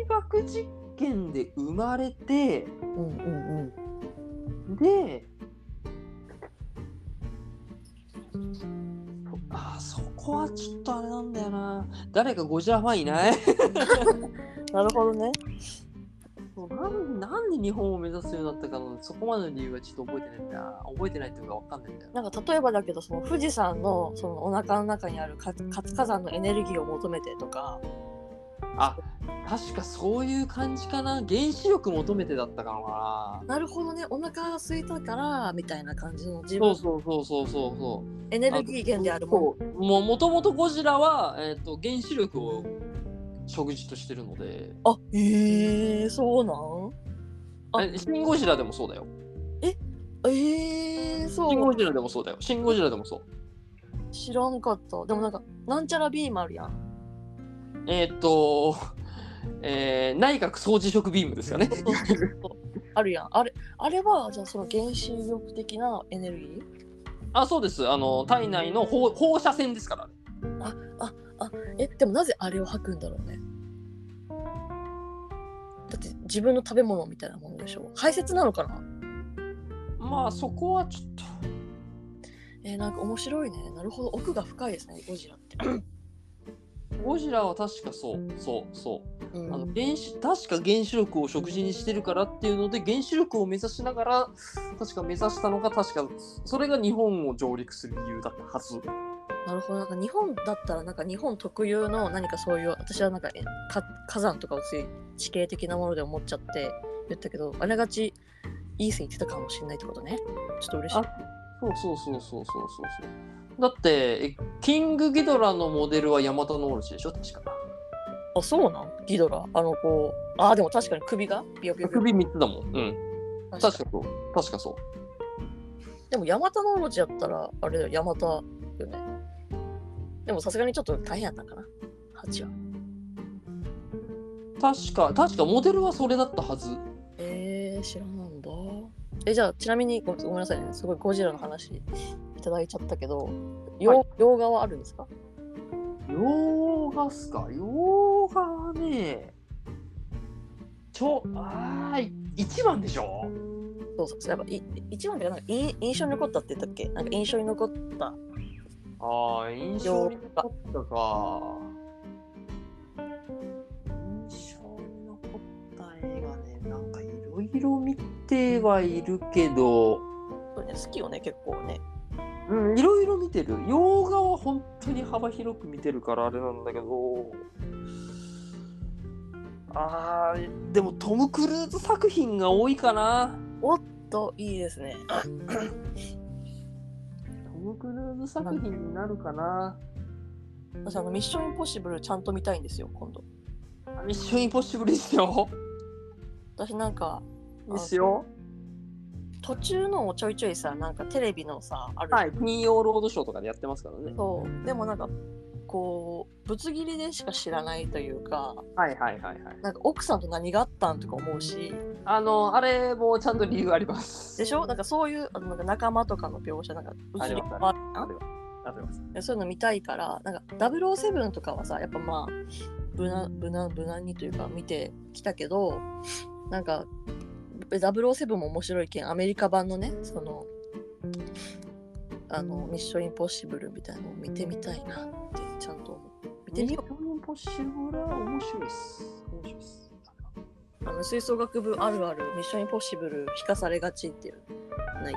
爆実験で生まれてうんうんうんでそあーそこはちょっとあれなんだよな。誰かゴジラファンいない？なるほどね。なんなんで日本を目指すようになったかのそこまでの理由はちょっと覚えてないんだ。な覚えてないっていうかわかんないんだよ。ななんか例えばだけどその富士山のそのお腹の中にある活活火山のエネルギーを求めてとかあ確かそういう感じかな。原子力求めてだったかな。なるほどね。お腹が空いたからみたいな感じの自分。そうそうそうそうそう。そうエネルギー源であるもそう。もうもともとゴジラは、えー、と原子力を食事としてるので。のあえー、そうなん？あ。えシン・ゴジラでもそうだよ。え？ー、シン・そうゴジラでもそうだよ。シン・ゴジラでもそう。知らんかった。でもなんかなんちゃらビームあるやんえっ、とえー内閣総辞職ビームですかね。そうそうそうあるやん。あれあれはじゃあその原子力的なエネルギー？あそうです。あの体内の放放射線ですから。えでもなぜあれを吐くんだろうね。だって自分の食べ物みたいなものでしょ。排泄なのかな？まあそこはちょっと。えーなんか面白いね。なるほど。奥が深いですねゴジラって、ゴジラは確かそう。そうそう。うん。あの原子確か原子力を食事にしてるからっていうので原子力を目指しながら確か目指したのが確かそれが日本を上陸する理由だったはず。なるほど。なんか日本だったらなんか日本特有の何かそういう私はなんか火山とかをつい地形的なもので思っちゃって言ったけどあれがちいい線言ってたかもしれないってことね。ちょっと嬉しい。あそうそうそうそうそうそうそうだってえキングギドラのモデルはヤマタノオロチでしょ？確か。あそうなん？ギドラ？あのこうあでも確かに首が？ビヨビヨビヨ。首3つだもん。うん。確かそう。確かそう。でもヤマタノオロチやったらあれだよ。ヤマタよね。でもさすがにちょっと大変やったんかな？8は。確か確かモデルはそれだったはず。えー、知らなんだ。えじゃあちなみにごごめんなさいね。すごいゴジラの話いただいちゃったけど洋,、洋画はあるんですか？洋画っすか？洋画はねちょあー1番でしょ？そうそうやっぱい一番ってなんかい印象に残ったって言ったっけ？なんか印象に残った。ああ印象に残ったか。印象に残った映画ねなんかいろいろ見てはいるけど。そうね好きよね結構ねうんいろいろ見てる。洋画は本当に幅広く見てるからあれなんだけど。あーでもトム・クルーズ作品が多いかな。といいですね。トム・クルーズ作品になるかな。私あのミッションインポッシブルちゃんと見たいんですよ今度。ミッション・インポッシブルですよ。私なんかですよ途中のもちょいちょいさなんかテレビのさあるはい金曜ロードショーとかでやってますからね。そう。でもなんかこうぶつ切りでしか知らないというかはいはいはいはい。なんか奥さんと何があったんとか思うし。あのあれもちゃんと理由あります。でしょ？なんかそういうあのなんか仲間とかの描写なんか移り変わるやんあります。でそういうの見たいからなんか007とかはさやっぱまあ無難無難無難にというか見てきたけどなんか007も面白いけんアメリカ版のねそのあのミッションインポッシブルみたいなのを見てみたいなってちゃんと見てみよミッション・インポッシブルは面白いっす。面白いっす。うあの吹奏楽部あるあるミッションインポッシブル引かされがちっていうない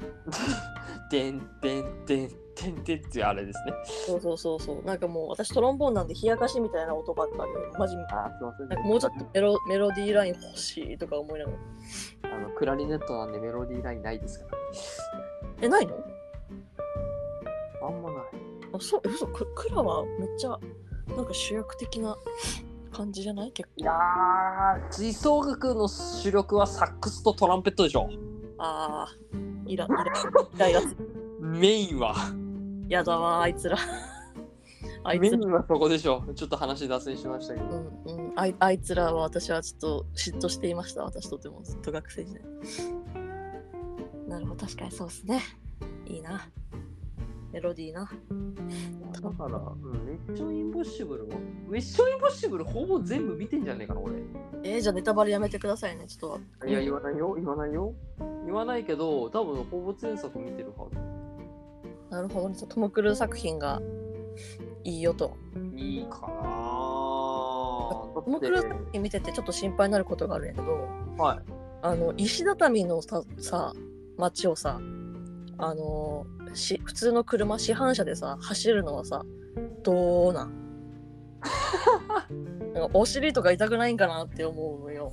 てんてんてんてんてんっていうあれですね。そうそうそうそうなんかもう私トロンボーンなんで冷やかしみたいな音ばっかでマジあ、すいません。なんかもうちょっとメロメロディーライン欲しいとか思いながらあのクラリネットなんでメロディーラインないですから。えないの？あんまない。あそうえ嘘ククラはめっちゃなんか主役的な感じじゃない？結構いやー、吹奏楽の主力はサックスとトランペットでしょ。ああイライライライラメインは。やだわあいつら。あいメイつらンはそこでしょ。ちょっと話脱線しましたけど。うんうん、あいあいつらは私はちょっと嫉妬していました。私とてもずっと学生時代。なるほど確かにそうですね。いいなメロディーなだから、うん、ミッションインポッシブルも、ミッションインポッシブルほぼ全部見てんじゃねえかな、俺。えー、じゃあネタバレやめてくださいねちょっといや、言わないよ、言わないよ。言わないけど、多分ほぼ前作見てるはなるほどねトム・クルーズ作品がいいよとず。いいかなトム・クルーズ作品見ててちょっと心配になることがあるんやけどはい。あの石畳のささ街をさあのし普通の車市販車でさ走るのはさどうなん？なんかお尻とか痛くないんかなって思うのよ。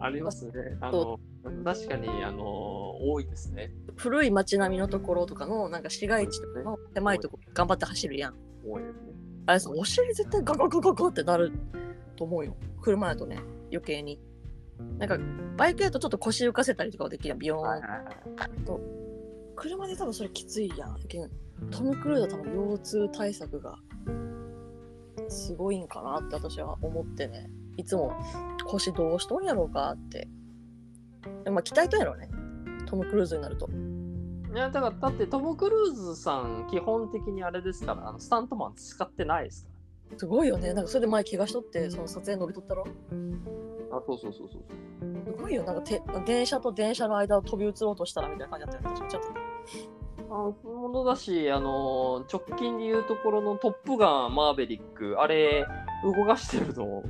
ありますね。あの、確かに、あの、多いですね。古い街並みのところとかのなんか市街地とかの狭いとこ頑張って走るやん。多いですね。あれさお尻絶対ガガガガガってなると思うよ。車やとね余計に。なんかバイクやとちょっと腰浮かせたりとかはできるやんビヨーン、はいはいはい。車で多分それきついやん。けんトム・クルーズは多分腰痛対策がすごいんかなって私は思ってね。いつも腰どうしとんやろうかって。でまあ期待とんやろうね。トム・クルーズになると。いや、だから、だってトム・クルーズさん、基本的にあれですから、あのスタントマン使ってないですかすごいよね。なんかそれで前怪我しとって、その撮影伸びとったろ？ら。あ、そうそうそうそう。すごいよ。なんかて電車と電車の間を飛び移ろうとしたらみたいな感じだったよね。ちょっと。あのものだし、あの直近でいうところのトップガン、マーベリック、あれ、動かしてるの、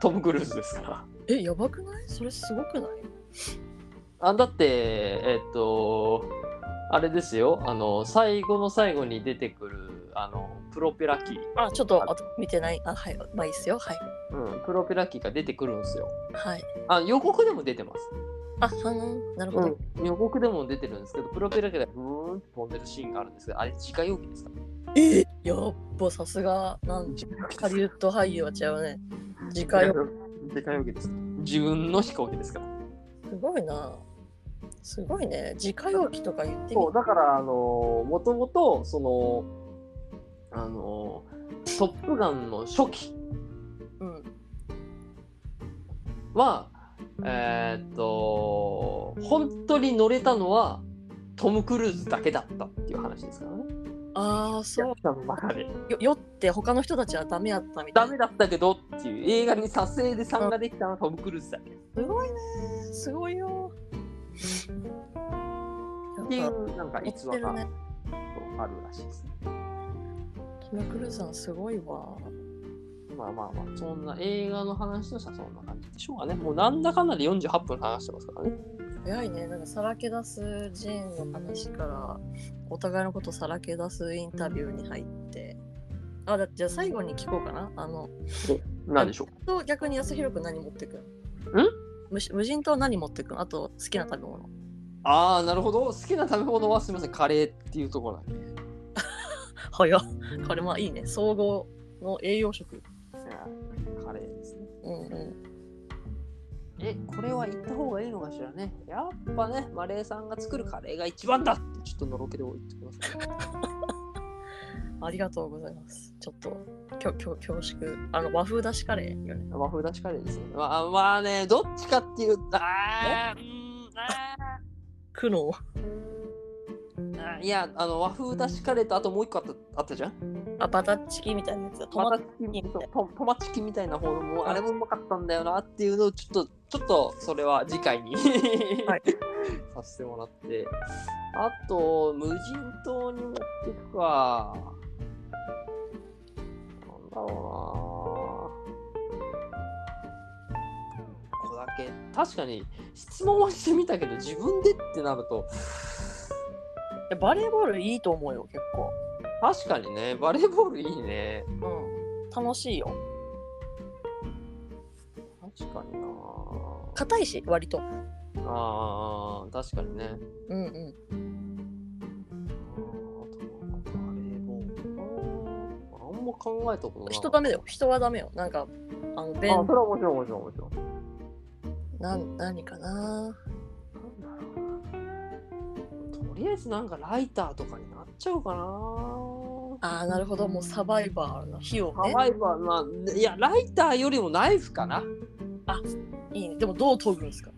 トム・クルーズですから。え、やばくない？それすごくない？あだって、えっと、あれですよ、あの、最後の最後に出てくる、あの、プロペラ機、あ、ちょっとあと見てない？あ、はい。まあいいっすよ。はい。うん、プロペラ機が出てくるんですよ。はい。あ、予告でも出てます。あ、はん、なるほど。うん、予告でも出てるんですけど、プロペラ機でブーンって飛んでるシーンがあるんですけど、あれ、自家用機ですか？えやっぱさすが、なんハリウッド俳優は違うね。次回は自家用機です。自分の飛行機ですから。すごいな。すごいね。自家用機とか言ってみそう、だから、あのもともと、その、あのトップガンの初期うん。は、えーっと、本当に乗れたのはトム・クルーズだけだったっていう話ですからね。ああ、そう。の中で。よよって他の人たちはダメやったみたいな。ダメだったけどっていう映画に撮影で参加できたのはトム・クルーズだけ。すごいね。すごいよ。っていうなんか言逸話が、あるらしいですね。トム・クルーズさんすごいわ。まあまあまあ、そんな映画の話としてはそんな感じでしょうかね。もうなんだかんだで48分話してますからね。早いね。なんかさらけ出すジェーンの話から、お互いのことさらけ出すインタビューに入って。あ、だじゃあ最後に聞こうかな。あの、なんでしょう？と逆に安弘くん何持ってくん？ん？無無人島何持ってくん？あと好きな食べ物。ああ、なるほど。好きな食べ物はすみません、カレーっていうところなんで。早っ。これまあいいね。総合の栄養食。カレーですね。うんうん。え、これは言った方がいいのかしらね。やっぱね、マレーさんが作るカレーが一番だってちょっとのろけで言ってきます、ね。ありがとうございます。ちょっと、きょきょ恐縮。あの、和風だしカレーよね。和風だしカレーですね。まあ、まあね、どっちかっていうと、ああ苦悩。いや、あの和風だしカレーとあともう一個あったあったじゃん？あ、バターチキンみたいなやつだ。トトマチキンそうトトマチキンみたいな方のもうあれもうまかったんだよなっていうのをちょっとちょっとそれは次回に、はい。させてもらって。あと無人島に持ってくか。なんだろ確かに質問はしてみたけど自分でってなるといやバレーボールいいと思うよ、結構。確かにねバレーボールいいねうん。楽しいよ。確かにな硬いし、割と。あー確かにねうんうん。あバレーボールなあんま考えたことない人ダメだよ。人はダメよ。なんか、あの、ベンあそれは面白い面白い面白いなん、何かなとりあえずなんかライターとかになっちゃうかなああ、なるほど。もうサバイバーの火をね。サバイバーまあいやライターよりもナイフかないいね。でもどう研ぐんですか？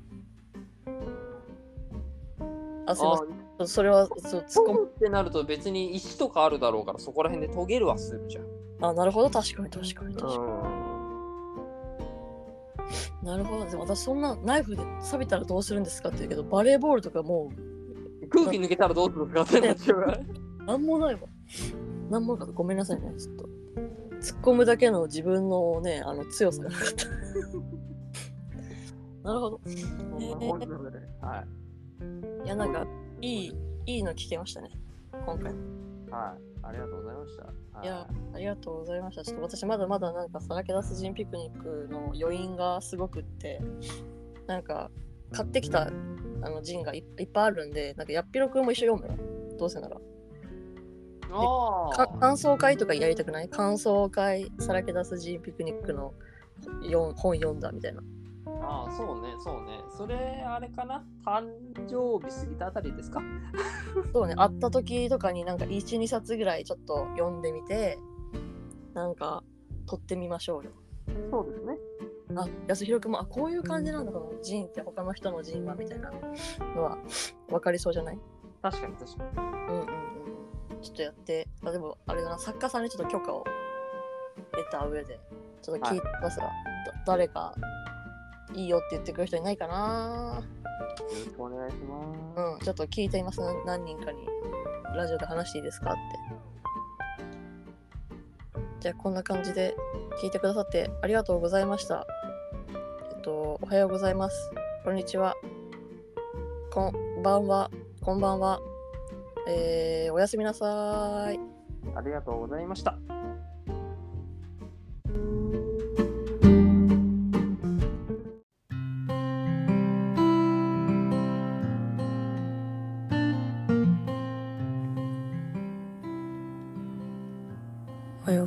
あ、すいまあせん。それは、そう、突っ込む。ってなると別に石とかあるだろうからそこら辺で研げるはするじゃんあ、なるほど。確かに確かに確かに。うんなるほど。でも私そんなナイフで錆びたらどうするんですかって言うけど、バレーボールとかも空気抜けたらどうするんですか？ってなっちゃうからう、なんもないわ。なんもなかった。ごめんなさいね。ちょっと。突っ込むだけの自分のね、あの強さがなかった。なるほど。はいいや、なんか、いい、いいの聞けましたね。今回。はいありがとうございましたはいや、ありがとうございました。ちょっと私まだまだなんかさらけ出すジンピクニックの余韻がすごくって、なんか買ってきたあのジンがいいっぱいあるんで、なんかやっぴろくんも一緒読むよ。どうせなら。あかー感想会とかやりたくない？感想会、さらけ出すジンピクニックの本読んだみたいな。ああ、そうね、そうね。それ、あれかな？誕生日過ぎたあたりですか？そうね、会った時とかになんか1、2冊ぐらいちょっと読んでみて、なんか撮ってみましょうよ。そうですね。あ、安弘くんも、あ、こういう感じなんだ、このジンって他の人のジンはみたいなのは分かりそうじゃない？確かに確かに。うんうんうん。ちょっとやって、あでもあれだな、作家さんにちょっと許可を得た上で、ちょっと聞いてますが、だ誰かいいよって言ってくれる人いないかな？よろしくお願いします。うん、ちょっと聞いてみます。な何人かにラジオで話していいですか？って。じゃあこんな感じで聞いてくださってありがとうございました。えっと、おはようございます。こんにちは。こんばんは。こんばんは。えー、おやすみなさーい。ありがとうございました。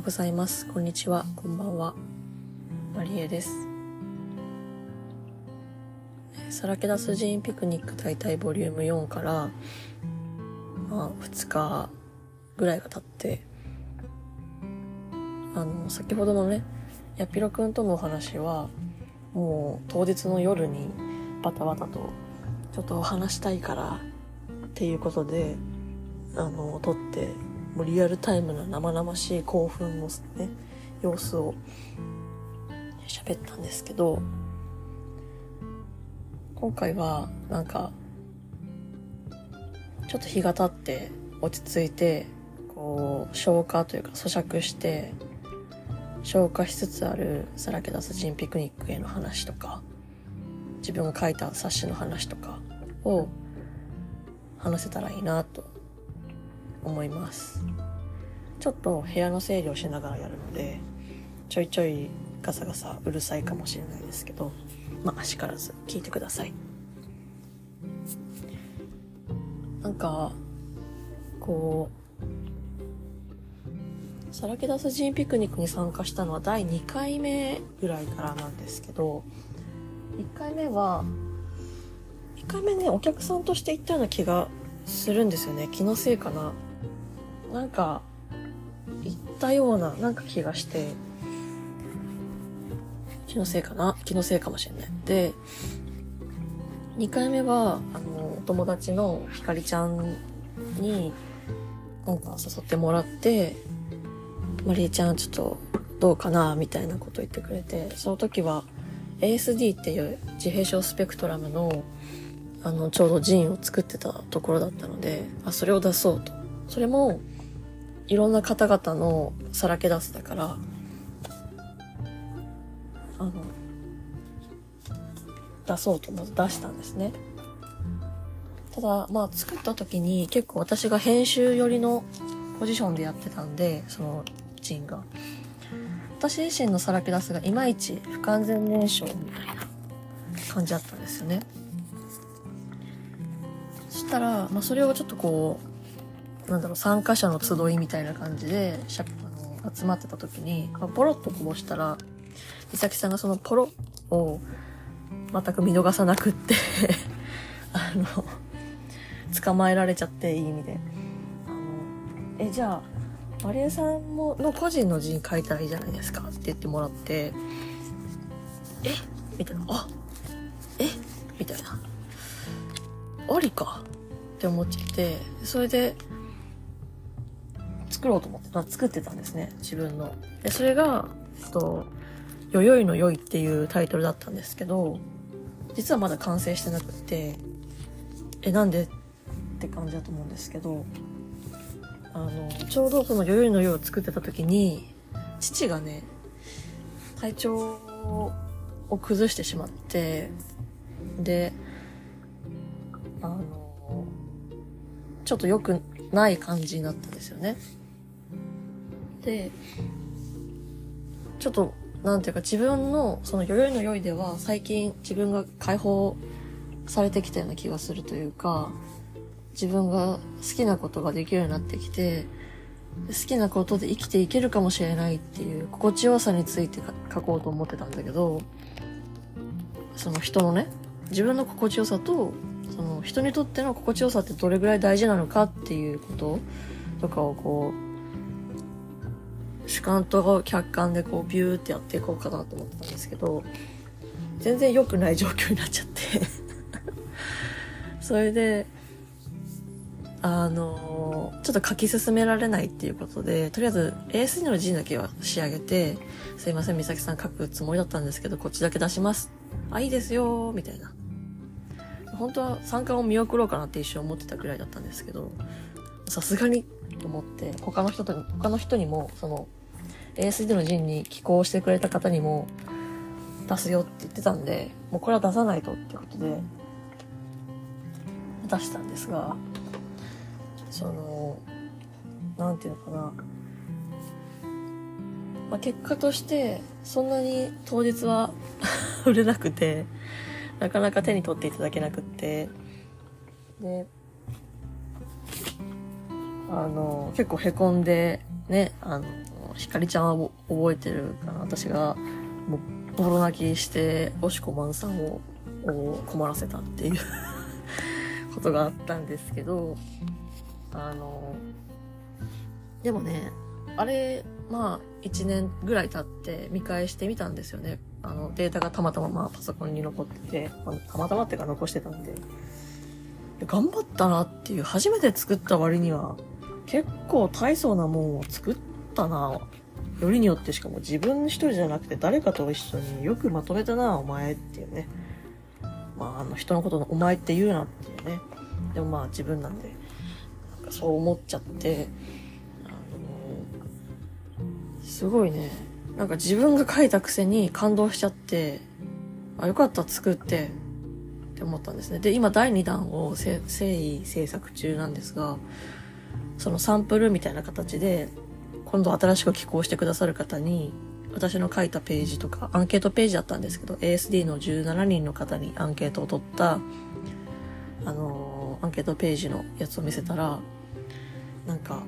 うございます。こんにちは。こんばんは。マリエです。えさらけ出すジーンピクニック大体ボリューム4から、まあ、2日ぐらいが経って、あの、先ほどのね、やぴろくんとのお話は、もう当日の夜にバタバタと、ちょっと話したいからっていうことで、あの、撮って、もうリアルタイムな生々しい興奮のね、様子を喋ったんですけど、今回はなんか、ちょっと日が経って落ち着いて、こう、消化というか咀嚼して、消化しつつあるさらけ出すジンピクニックへの話とか、自分が書いた冊子の話とかを話せたらいいなと思います。ちょっと部屋の整理をしながらやるのでちょいちょいガサガサうるさいかもしれないですけどまあ足からず聞いてください。なんかこうさらけ出すジンピクニックに参加したのは第2回目ぐらいからなんですけど1回目は1回目ねお客さんとして行ったような気がするんですよね。気のせいかな。なんか行ったようななんか気がして気のせいかな気のせいかもしれない。で2回目はあのお友達のひかりちゃんになんか誘ってもらってマリエちゃんちょっとどうかなみたいなこと言ってくれてその時は ASD っていう自閉症スペクトラムのあのちょうどジンを作ってたところだったのであそれを出そうと。それもいろんな方々のさらけ出すだからあの出そうとまず出したんですね。ただ、まあ作った時に結構私が編集寄りのポジションでやってたんで、そのジンが。私自身のさらけ出すがいまいち不完全燃焼みたいな感じだったんですよね。そしたら、まあそれをちょっとこう、なんだろう、参加者の集いみたいな感じで、しゃあの集まってた時に、まあ、ポロッとこぼしたら、美咲さんがそのポロを全く見逃さなくって あの、捕まえられちゃっていい意味で。あの、え、じゃあ、マリエさんも、の個人の字書いたらいいじゃないですかって言ってもらって、え？みたいな、あえ？みたいな。ありかって思っちゃって、それで、作ろうと思って、まあ、作ってたんですね、自分の。で、それが、と、よよいのよいっていうタイトルだったんですけど、実はまだ完成してなくて、え、なんでって感じだと思うんですけど、あの、ちょうどそのよよいのよいを作ってた時に、父がね、体調を崩してしまって、で、あの、ちょっと良くない感じになったんですよね。で、ちょっと、なんていうか自分の、そのよよいのよいでは最近自分が解放されてきたような気がするというか、自分が好きなことができるようになってきて、好きなことで生きていけるかもしれないっていう心地よさについて書こうと思ってたんだけど、その人のね、自分の心地よさと、その人にとっての心地よさってどれぐらい大事なのかっていうこととかをこう、主観と客観でこうビューってやっていこうかなと思ってたんですけど、全然良くない状況になっちゃって。それで、あのちょっと書き進められないっていうことで、とりあえず AS2 の字だけは仕上げて、すいません、美咲さん書くつもりだったんですけど、こっちだけ出します。あ、いいですよみたいな。本当は参加を見送ろうかなって一瞬思ってたぐらいだったんですけど、さすがにと思って、他の人と、他の人にも、その、ASD の陣に寄稿してくれた方にも、出すよって言ってたんで、もうこれは出さないとってことで、出したんですが、その、なんていうのかな。まあ、結果として、そんなに当日は 売れなくて、なかなか手に取っていただけなくって、で、あの、結構凹んで、ね、あの、ひかりちゃんは覚えてるかな？私が、もう、ボロ泣きして、おしこまんさんを、を困らせたっていう ことがあったんですけど、あの、でもね、あれ、まあ、1年ぐらい経って見返してみたんですよね。あの、データがたまたままあパソコンに残ってて、まあたまたまっていうか残してたんで、頑張ったなっていう、初めて作った割には、結構大層なもんを作ったなよりによってしかも自分一人じゃなくて誰かと一緒によくまとめたなお前っていうね。まあ、あの人のことのお前って言うなっていうね。でもまあ自分なんで、なんかそう思っちゃって、あのすごいね、なんか自分が書いたくせに感動しちゃって、あ、よかった作って、って思ったんですね。で、今第2弾を誠意制作中なんですが、そのサンプルみたいな形で、今度新しく寄稿してくださる方に、私の書いたページとか、アンケートページだったんですけど、ASD の17人の方にアンケートを取った、あのアンケートページのやつを見せたら、なんか、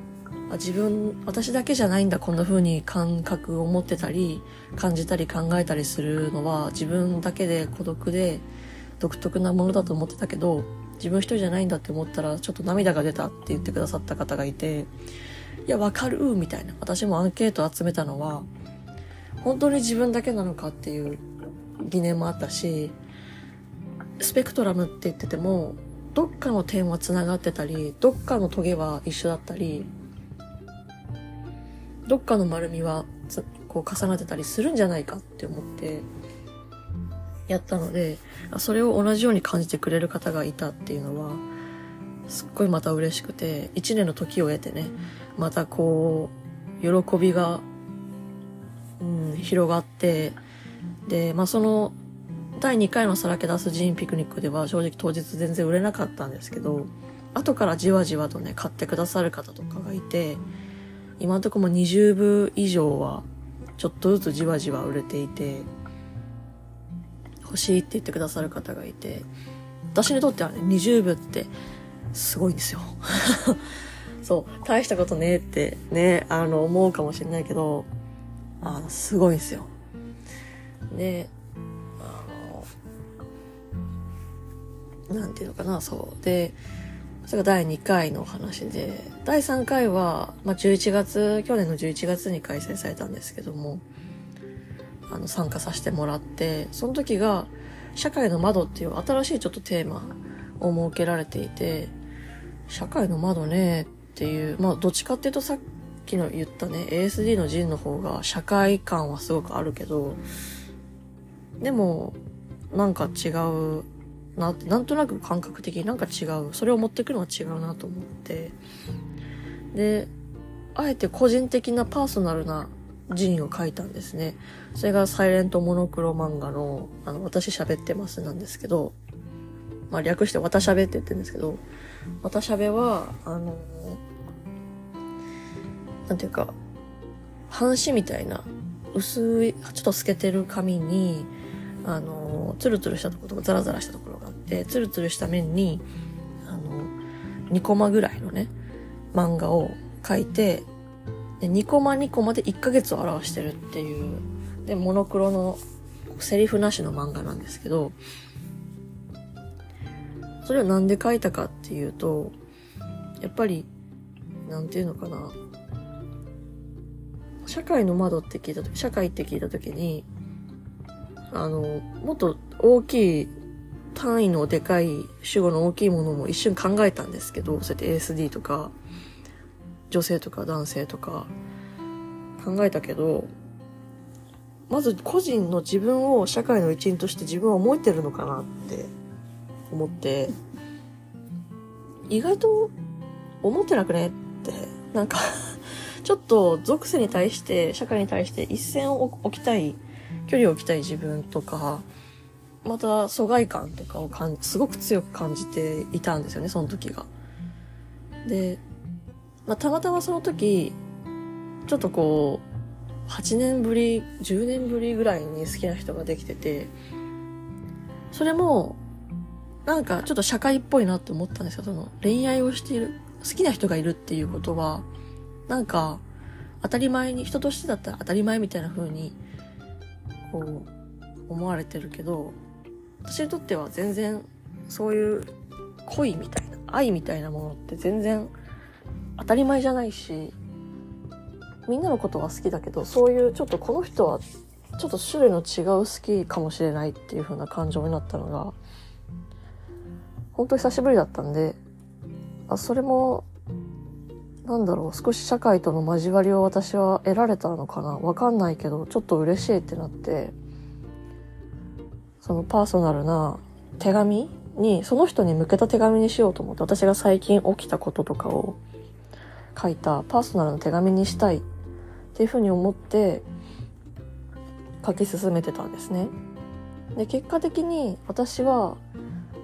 自分、私だけじゃないんだ、こんな風に感覚を持ってたり、感じたり考えたりするのは、自分だけで孤独で、独特なものだと思ってたけど、自分一人じゃないんだって思ったら、ちょっと涙が出たって言ってくださった方がいて、いや、わかるみたいな。私もアンケート集めたのは、本当に自分だけなのかっていう疑念もあったし、スペクトラムって言ってても、どっかの点は繋がってたり、どっかのトゲは一緒だったり、どっかの丸みはこう重なってたりするんじゃないかって思って、やったので、それを同じように感じてくれる方がいたっていうのは、すっごいまた嬉しくて、一年の時を経てね、またこう、喜びが、うん、広がって、で、まあその、第2回のさらけ出すジーンピクニックでは正直当日全然売れなかったんですけど後からじわじわとね買ってくださる方とかがいて今のところも20部以上はちょっとずつじわじわ売れていて欲しいって言ってくださる方がいて私にとってはね20部ってすごいんですよ。そう大したことねえってねあの思うかもしれないけどあのすごいんですよ。であのなんていうのかなそう。でそれが第2回の話で第3回は、まあ、11月去年の11月に開催されたんですけどもあの参加させてもらってその時が「社会の窓」っていう新しいちょっとテーマを設けられていて「社会の窓ね」っていうまあどっちかっていうとさっきの言ったね ASD の陣の方が社会感はすごくあるけどでもなんか違うなってなんとなく感覚的になんか違うそれを持ってくのは違うなと思ってであえて個人的なパーソナルな陣を書いたんですね。それがサイレントモノクロ漫画の「あの私喋ってます」なんですけどまあ略して「私喋って」言ってるんですけど「私喋」はあのなんていうか半紙みたいな薄いちょっと透けてる紙にあのツルツルしたところとかザラザラしたところがあってツルツルした面にあの2コマぐらいのね漫画を描いてで2コマ2コマで1ヶ月を表してるっていうでモノクロのセリフなしの漫画なんですけどそれをなんで描いたかっていうとやっぱりなんていうのかな。社会の窓って聞いた時社会って聞いた時にあのもっと大きい単位のでかい主語の大きいものも一瞬考えたんですけどそうやって ASD とか女性とか男性とか考えたけどまず個人の自分を社会の一員として自分は思えてるのかなって思って意外と思ってなくねってなんか ちょっと属性に対して社会に対して一線を置きたい距離を置きたい自分とかまた疎外感とかを感すごく強く感じていたんですよねその時が。で、まあ、たまたまその時ちょっとこう8年ぶり10年ぶりぐらいに好きな人ができててそれもなんかちょっと社会っぽいなって思ったんですよ。その恋愛をしている好きな人がいるっていうことはなんか当たり前に人としてだったら当たり前みたいな風にこう思われてるけど私にとっては全然そういう恋みたいな愛みたいなものって全然当たり前じゃないしみんなのことは好きだけどそういうちょっとこの人はちょっと種類の違う好きかもしれないっていう風な感情になったのが本当久しぶりだったんであそれもなんだろう少し社会との交わりを私は得られたのかなわかんないけどちょっと嬉しいってなってそのパーソナルな手紙にその人に向けた手紙にしようと思って私が最近起きたこととかを書いたパーソナルな手紙にしたいっっていうふうに思って書き進めてたんですね。で結果的に私は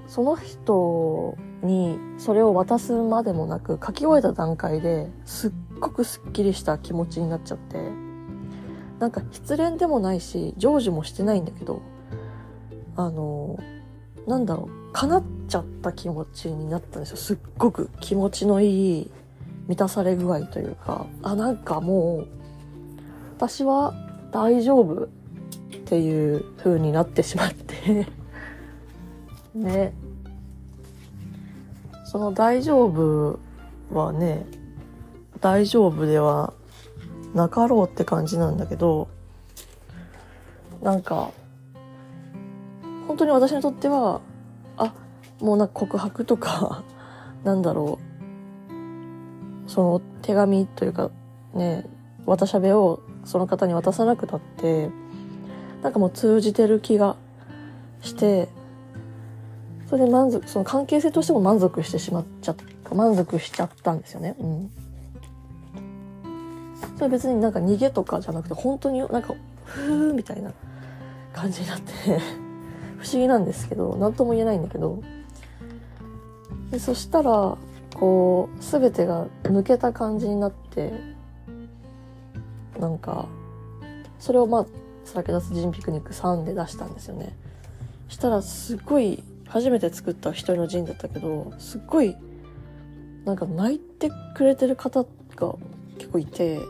その人にそれを渡すまでもなく書き終えた段階ですっごくすっきりした気持ちになっちゃってなんか失恋でもないし成就もしてないんだけどあのなんだろう叶っちゃった気持ちになったんですよすっごく気持ちのいい満たされ具合というかあなんかもう私は大丈夫っていう風になってしまって。ね。その大丈夫はね大丈夫ではなかろうって感じなんだけどなんか本当に私にとってはあもうなんか告白とか なんだろう。その手紙というかね渡しゃべをその方に渡さなくたってなんかもう通じてる気がしてそれで満足その関係性としても満足してしまっちゃった満足しちゃったんですよね。うん。それ別になんか逃げとかじゃなくて本当になんかふーみたいな感じになって 不思議なんですけど何とも言えないんだけど。でそしたらこう全てが抜けた感じになってなんかそれをまあさらけ出すジンピクニック3で出したんですよね。したらすっごい初めて作った一人のジンだったけどすっごいなんか泣いてくれてる方が結構いて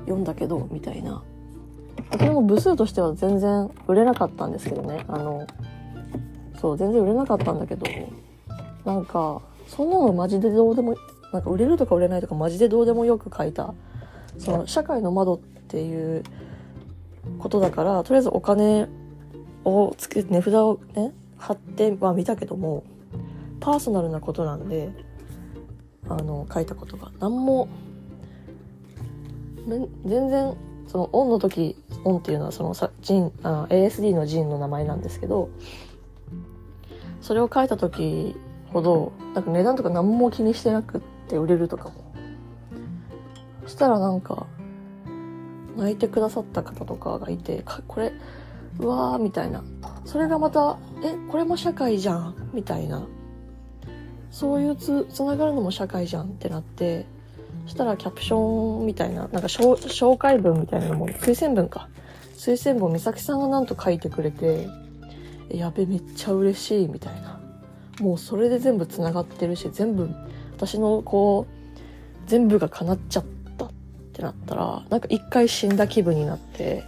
読んだけどみたいな。これも部数としては全然売れなかったんですけどね。あのそう全然売れなかったんだけどなんかそんなのマジでどうでもなんか売れるとか売れないとかマジでどうでもよく書いたその社会の窓っていうことだからとりあえずお金をつけて値札をね貼っては見たけどもパーソナルなことなんであの書いたことが。何もめ全然そのオンの時オンっていうのはそのさジンあ ASD のジンの名前なんですけどそれを書いた時ほどなんか値段とか何も気にしてなくって売れるとかもそしたらなんか泣いてくださった方とかがいてかこれうわーみたいな。それがまたえこれも社会じゃん？みたいな。そういうつつながるのも社会じゃんってなってしたらキャプションみたいななんか紹介文みたいなのも推薦文か。推薦文を美咲さんがなんと書いてくれてやべめっちゃ嬉しいみたいな。もうそれで全部つながってるし全部私のこう全部が叶っちゃったってなったらなんか一回死んだ気分になって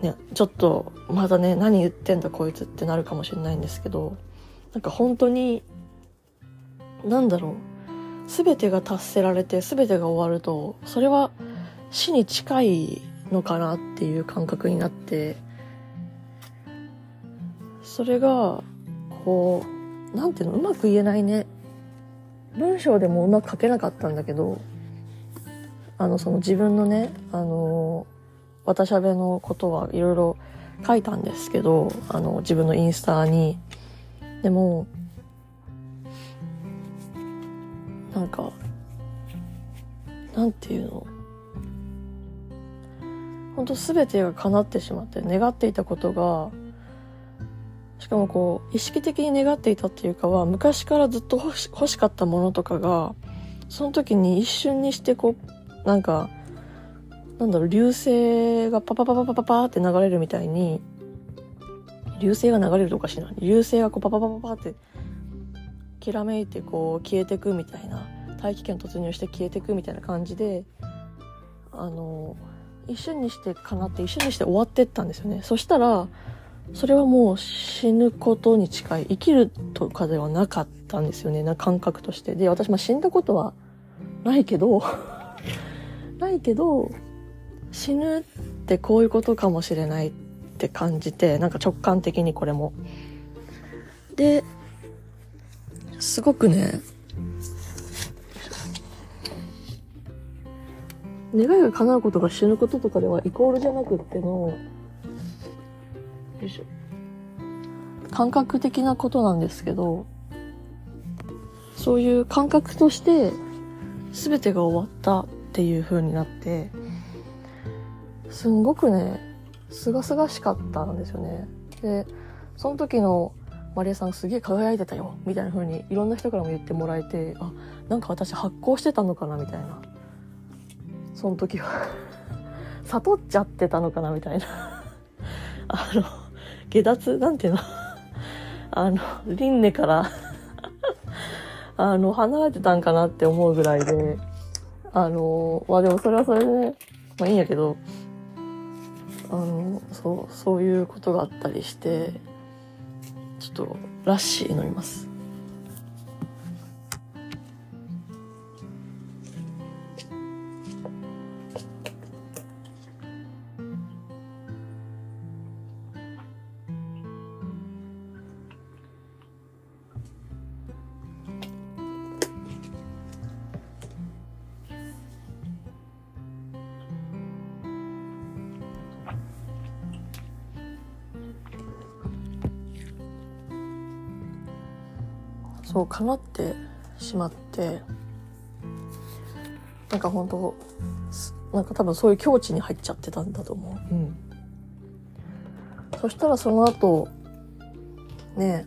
ねちょっとまだね何言ってんだこいつってなるかもしれないんですけどなんか本当になんだろう全てが達せられて全てが終わるとそれは死に近いのかなっていう感覚になってそれがこうなんていうのうまく言えないね。文章でもうまく書けなかったんだけどあのその自分のねあの渡しゃべのことはいろいろ書いたんですけどあの自分のインスタに。でもなんかなんていうの？本当全てが叶ってしまって願っていたことがしかもこう意識的に願っていたっていうかは昔からずっと欲し欲しかったものとかがその時に一瞬にしてこうなんかなんだろう流星がパパパパパパパって流れるみたいに流星が流れるとかしな。い流星がこうパパパパパってきらめいてこう消えてくみたいな。大気圏突入して消えてくみたいな感じであの一瞬にしてかなって一瞬にして終わってったんですよね。そしたらそれはもう死ぬことに近い。生きるとかではなかったんですよね。な感覚として。で私まあ死んだことはないけどないけど死ぬってこういうことかもしれないって感じてなんか直感的にこれも。ですごくね願いが叶うことが死ぬこととかではイコールじゃなくってのよいしょ。感覚的なことなんですけどそういう感覚として全てが終わったっていう風になってすんごくねすがすがしかったんですよね。でその時のマリエさんすげえ輝いてたよみたいな風にいろんな人からも言ってもらえてあなんか私発光してたのかなみたいな。その時は 悟っちゃってたのかなみたいな。あの下脱なんていうの？あの輪廻からあの離れてたんかなって思うぐらいで。あのまあでもそれはそれでまあいいんやけどあのそうそういうことがあったりしてちょっとラッシー飲みます。そう叶ってしまってなんか本当すなんか多分そういう境地に入っちゃってたんだと思う、うん、そしたらその後ね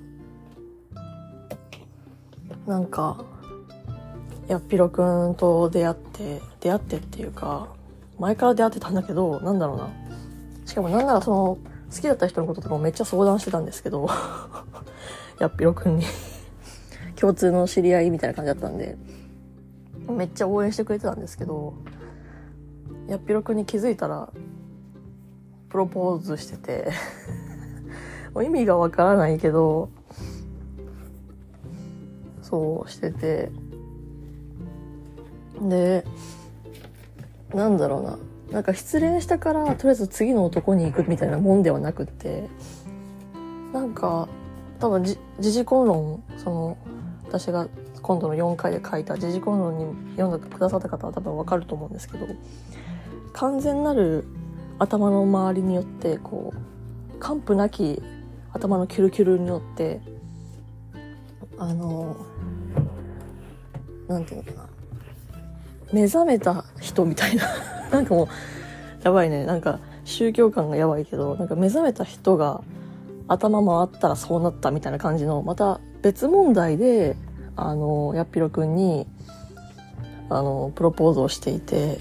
なんかやっぴろくんと出会って出会ってっていうか前から出会ってたんだけどなんだろうな。しかもなんならその好きだった人のこととかもめっちゃ相談してたんですけど やっぴろくんに共通の知り合いみたいな感じだったんでめっちゃ応援してくれてたんですけどやっぴろくんに気づいたらプロポーズしてて もう意味がわからないけどそうしててでなんだろうななんか失恋したからとりあえず次の男に行くみたいなもんではなくってなんか多分時事婚論その私が今度の4回で書いた時事婚論に読んでくださった方は多分わかると思うんですけど完全なる頭の周りによってこう完膚なき頭のキュルキュルによってあのなんていうのかな目覚めた人みたいな なんかもうやばいねなんか宗教感がやばいけどなんか目覚めた人が頭回ったらそうなったみたいな感じのまた別問題であのやっぴろくんにあのプロポーズをしていて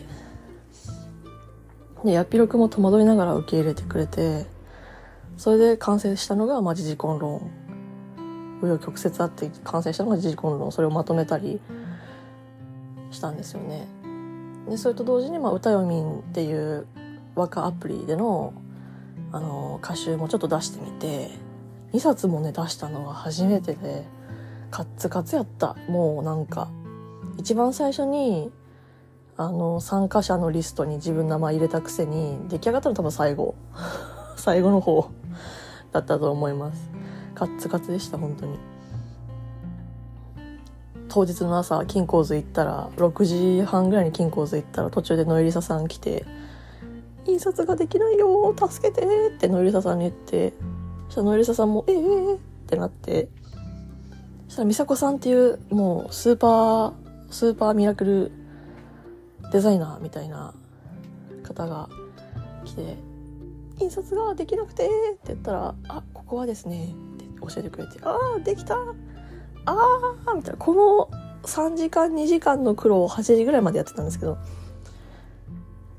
でやっぴろくんも戸惑いながら受け入れてくれてそれで完成したのが、まあ、時事婚論紆余曲折あって完成したのが時事婚論それをまとめたりしたんですよね。でそれと同時に、まあ、歌よみんっていう和歌アプリでのあの歌集もちょっと出してみて2冊もね出したのは初めてでカッツカツやった。もうなんか一番最初にあの参加者のリストに自分の名前入れたくせに出来上がったの多分最後。最後の方だったと思います。カッツカツでした本当に。当日の朝金鉱図行ったら6時半ぐらいに金鉱図行ったら途中で野入ささん来て「印刷ができないよ助けて」って野入ささんに言ってそしたら野入さんも「ええー、ってなって。そしたら美佐子さんっていうもうスーパースーパーミラクルデザイナーみたいな方が来て「印刷ができなくて」って言ったら「あここはですね」って教えてくれて「ああできたああみたいな。この3時間2時間の苦労を8時ぐらいまでやってたんですけど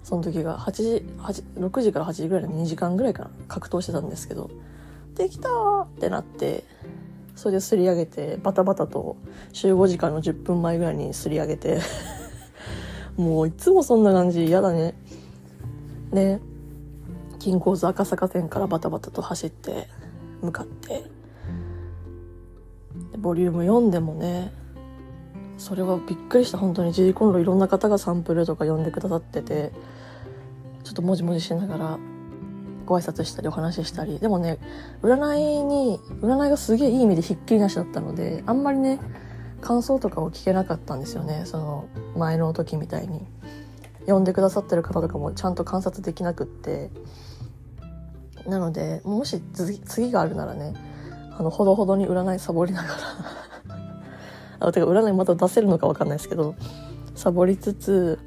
その時が8時8 6時から8時ぐらいの2時間ぐらいから格闘してたんですけど「できた!」ってなってそれですり上げてバタバタと集合時間の10分前ぐらいにすり上げて もういつもそんな感じ。嫌だね。で金鉱図赤坂店からバタバタと走って向かって。ボリューム4でもねそれはびっくりした。本当にジーコンロいろんな方がサンプルとか読んでくださっててちょっともじもじしながらご挨拶したりお話ししたり。でもね占いに占いがすげえいい意味でひっきりなしだったのであんまりね感想とかを聞けなかったんですよね。その前の時みたいに。読んでくださってる方とかもちゃんと観察できなくって。なのでもし次があるならねあのほどほどに占いサボりながら。あてか占いまた出せるのか分かんないですけどサボりつつ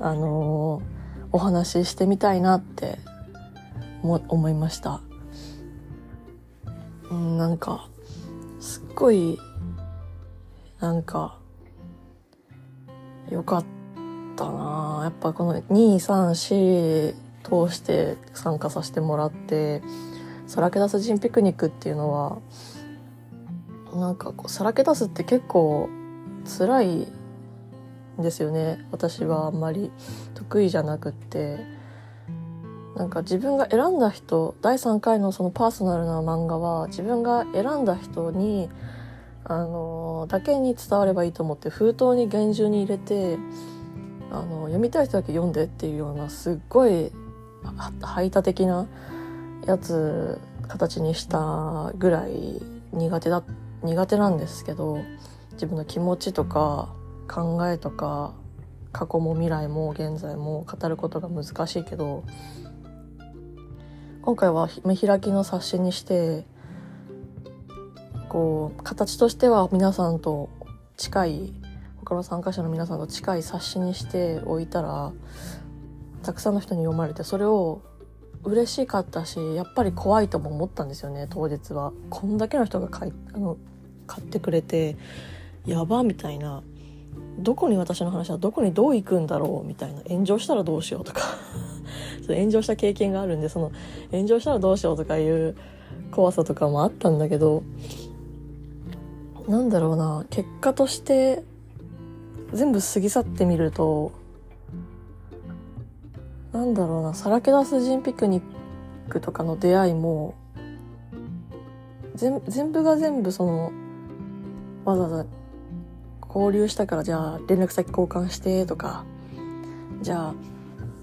あのー、お話ししてみたいなっても思いました。うんなんかすっごいなんかよかったな。やっぱこの234通して参加させてもらってさらけ出す人ピクニックっていうのはなんかこうさらけ出すって結構辛いんですよね。私はあんまり得意じゃなくって。なんか自分が選んだ人第3回のそのパーソナルな漫画は自分が選んだ人にあのだけに伝わればいいと思って封筒に厳重に入れてあの読みたい人だけ読んでっていうようなすっごい排他的なやつ形にしたぐらい苦手だ苦手なんですけど自分の気持ちとか考えとか過去も未来も現在も語ることが難しいけど今回は見開きの冊子にしてこう形としては皆さんと近い他の参加者の皆さんと近い冊子にしておいたらたくさんの人に読まれてそれを嬉しかったしやっぱり怖いとも思ったんですよね当日は。こんだけの人が買いあの買ってくれてやばみたいな。どこに私の話はどこにどう行くんだろうみたいな。炎上したらどうしようとか。そ炎上した経験があるんでその炎上したらどうしようとかいう怖さとかもあったんだけどなんだろうな。結果として全部過ぎ去ってみるとなんだろうな。さらけ出す人ピクニックとかの出会いも全部が全部そのわざわざ交流したからじゃあ連絡先交換してとか。じゃあ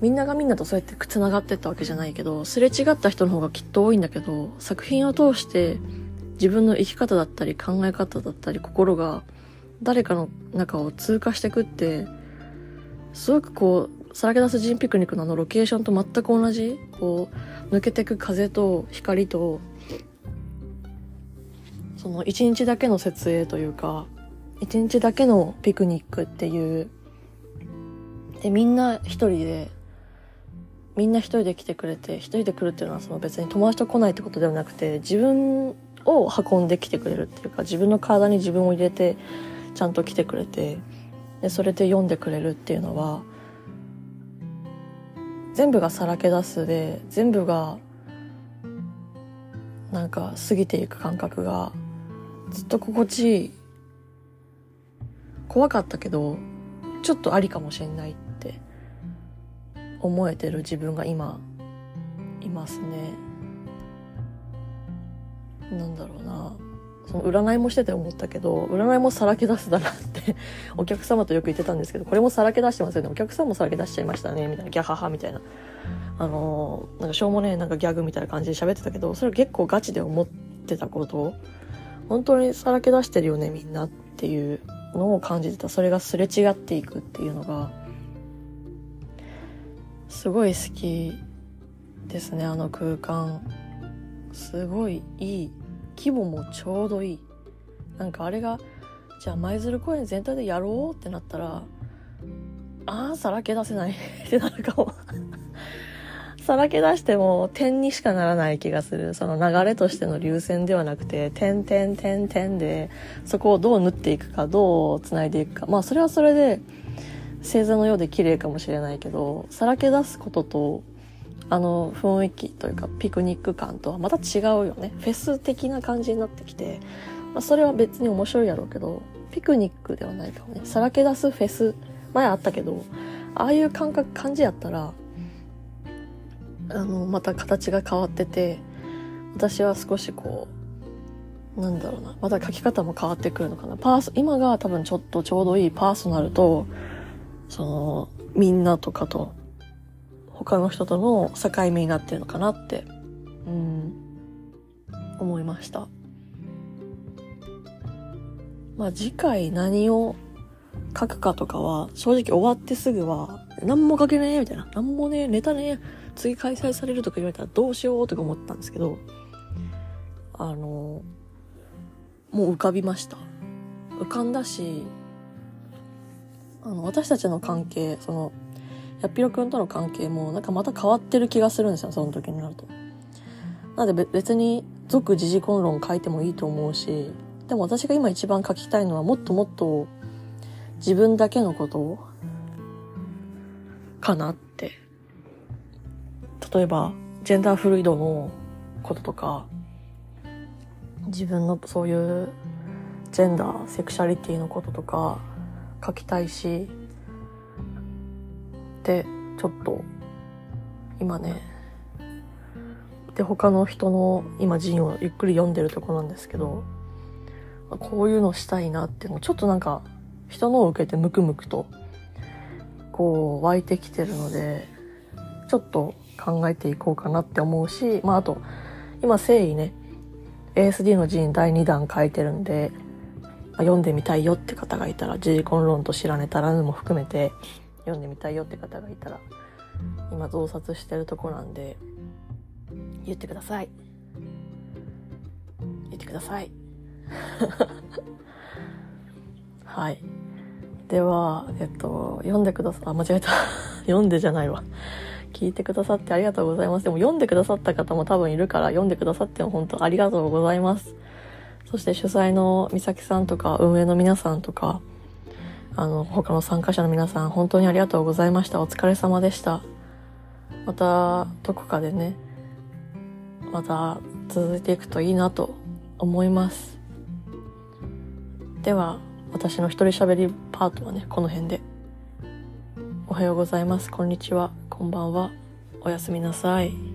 みんながみんなとそうやってつながってったわけじゃないけどすれ違った人の方がきっと多いんだけど作品を通して自分の生き方だったり考え方だったり心が誰かの中を通過してくってすごくこうさらけ出すジンピクニックのあのロケーションと全く同じこう抜けてく風と光とその一日だけの設営というか一日だけのピクニックっていう。でみんな一人でみんな一人で来てくれて一人で来るっていうのはその別に友達と来ないってことではなくて自分を運んできてくれるっていうか自分の体に自分を入れてちゃんと来てくれてでそれで読んでくれるっていうのは全部がさらけ出すで全部がなんか過ぎていく感覚がずっと心地いい怖かったけどちょっとありかもしれないって思えてる自分が今いますね。なんだろうな。その占いもしてて思ったけど占いもさらけ出すだなって お客様とよく言ってたんですけどこれもさらけ出してますよね。お客さんもさらけ出しちゃいましたねみたいな。ギャハハみたいな。あのなんかしょうもねえなんかギャグみたいな感じで喋ってたけどそれ結構ガチで思ってたこと本当にさらけ出してるよねみんなっていうのを感じてた。それがすれ違っていくっていうのがすごい好きですねあの空間。すごいいい規模もちょうどいい。なんかあれがじゃあ舞鶴公園全体でやろうってなったらああさらけ出せない。ってなるかも。さらけ出しても点にしかならない気がする。その流れとしての流線ではなくて点点点点でそこをどう縫っていくかどうつないでいくか。まあそれはそれで星座のようで綺麗かもしれないけどさらけ出すこととあの雰囲気というかピクニック感とはまた違うよね。フェス的な感じになってきて、まあ、それは別に面白いやろうけどピクニックではないかもね。さらけ出すフェス前あったけどああいう感覚感じやったらあのまた形が変わってて私は少しこうなんだろうなまた書き方も変わってくるのかな。パーソ今が多分ちょっとちょうどいいパーソナルとそのみんなとかと他の人との境目になってるのかなって、うん、思いました。まあ次回何を書くかとかは正直終わってすぐは何も書けねえみたいな。何もねネタね次開催されるとか言われたらどうしようとか思ったんですけどあのもう浮かびました浮かんだしあの私たちの関係そのやっぴろくんとの関係もなんかまた変わってる気がするんですよその時になると。なので別に俗時事婚論書いてもいいと思うしでも私が今一番書きたいのはもっともっと自分だけのことかなっ例えばジェンダーフルイドのこととか自分のそういうジェンダーセクシャリティのこととか書きたいしでちょっと今ねで他の人の今陣をゆっくり読んでるとこなんですけどこういうのしたいなっていうのちょっとなんか人のを受けてムクムクとこう湧いてきてるのでちょっと考えていこうかなって思うしまああと今誠意ね ASD の陣第2弾書いてるんで、まあ、読んでみたいよって方がいたら時事婚論と知らねたらぬも含めて読んでみたいよって方がいたら今増刷してるとこなんで言ってください。言ってください。はい。ではえっと読んでくださあ間違えた。読んでじゃないわ。聞いてくださってありがとうございます。でも読んでくださった方も多分いるから読んでくださっても本当ありがとうございます。そして主催の美咲さんとか運営の皆さんとか、あの、他の参加者の皆さん本当にありがとうございました。お疲れ様でした。また、どこかでね、また続いていくといいなと思います。では、私の一人喋りパートはね、この辺で。おはようございます。こんにちは。こんばんは。おやすみなさい。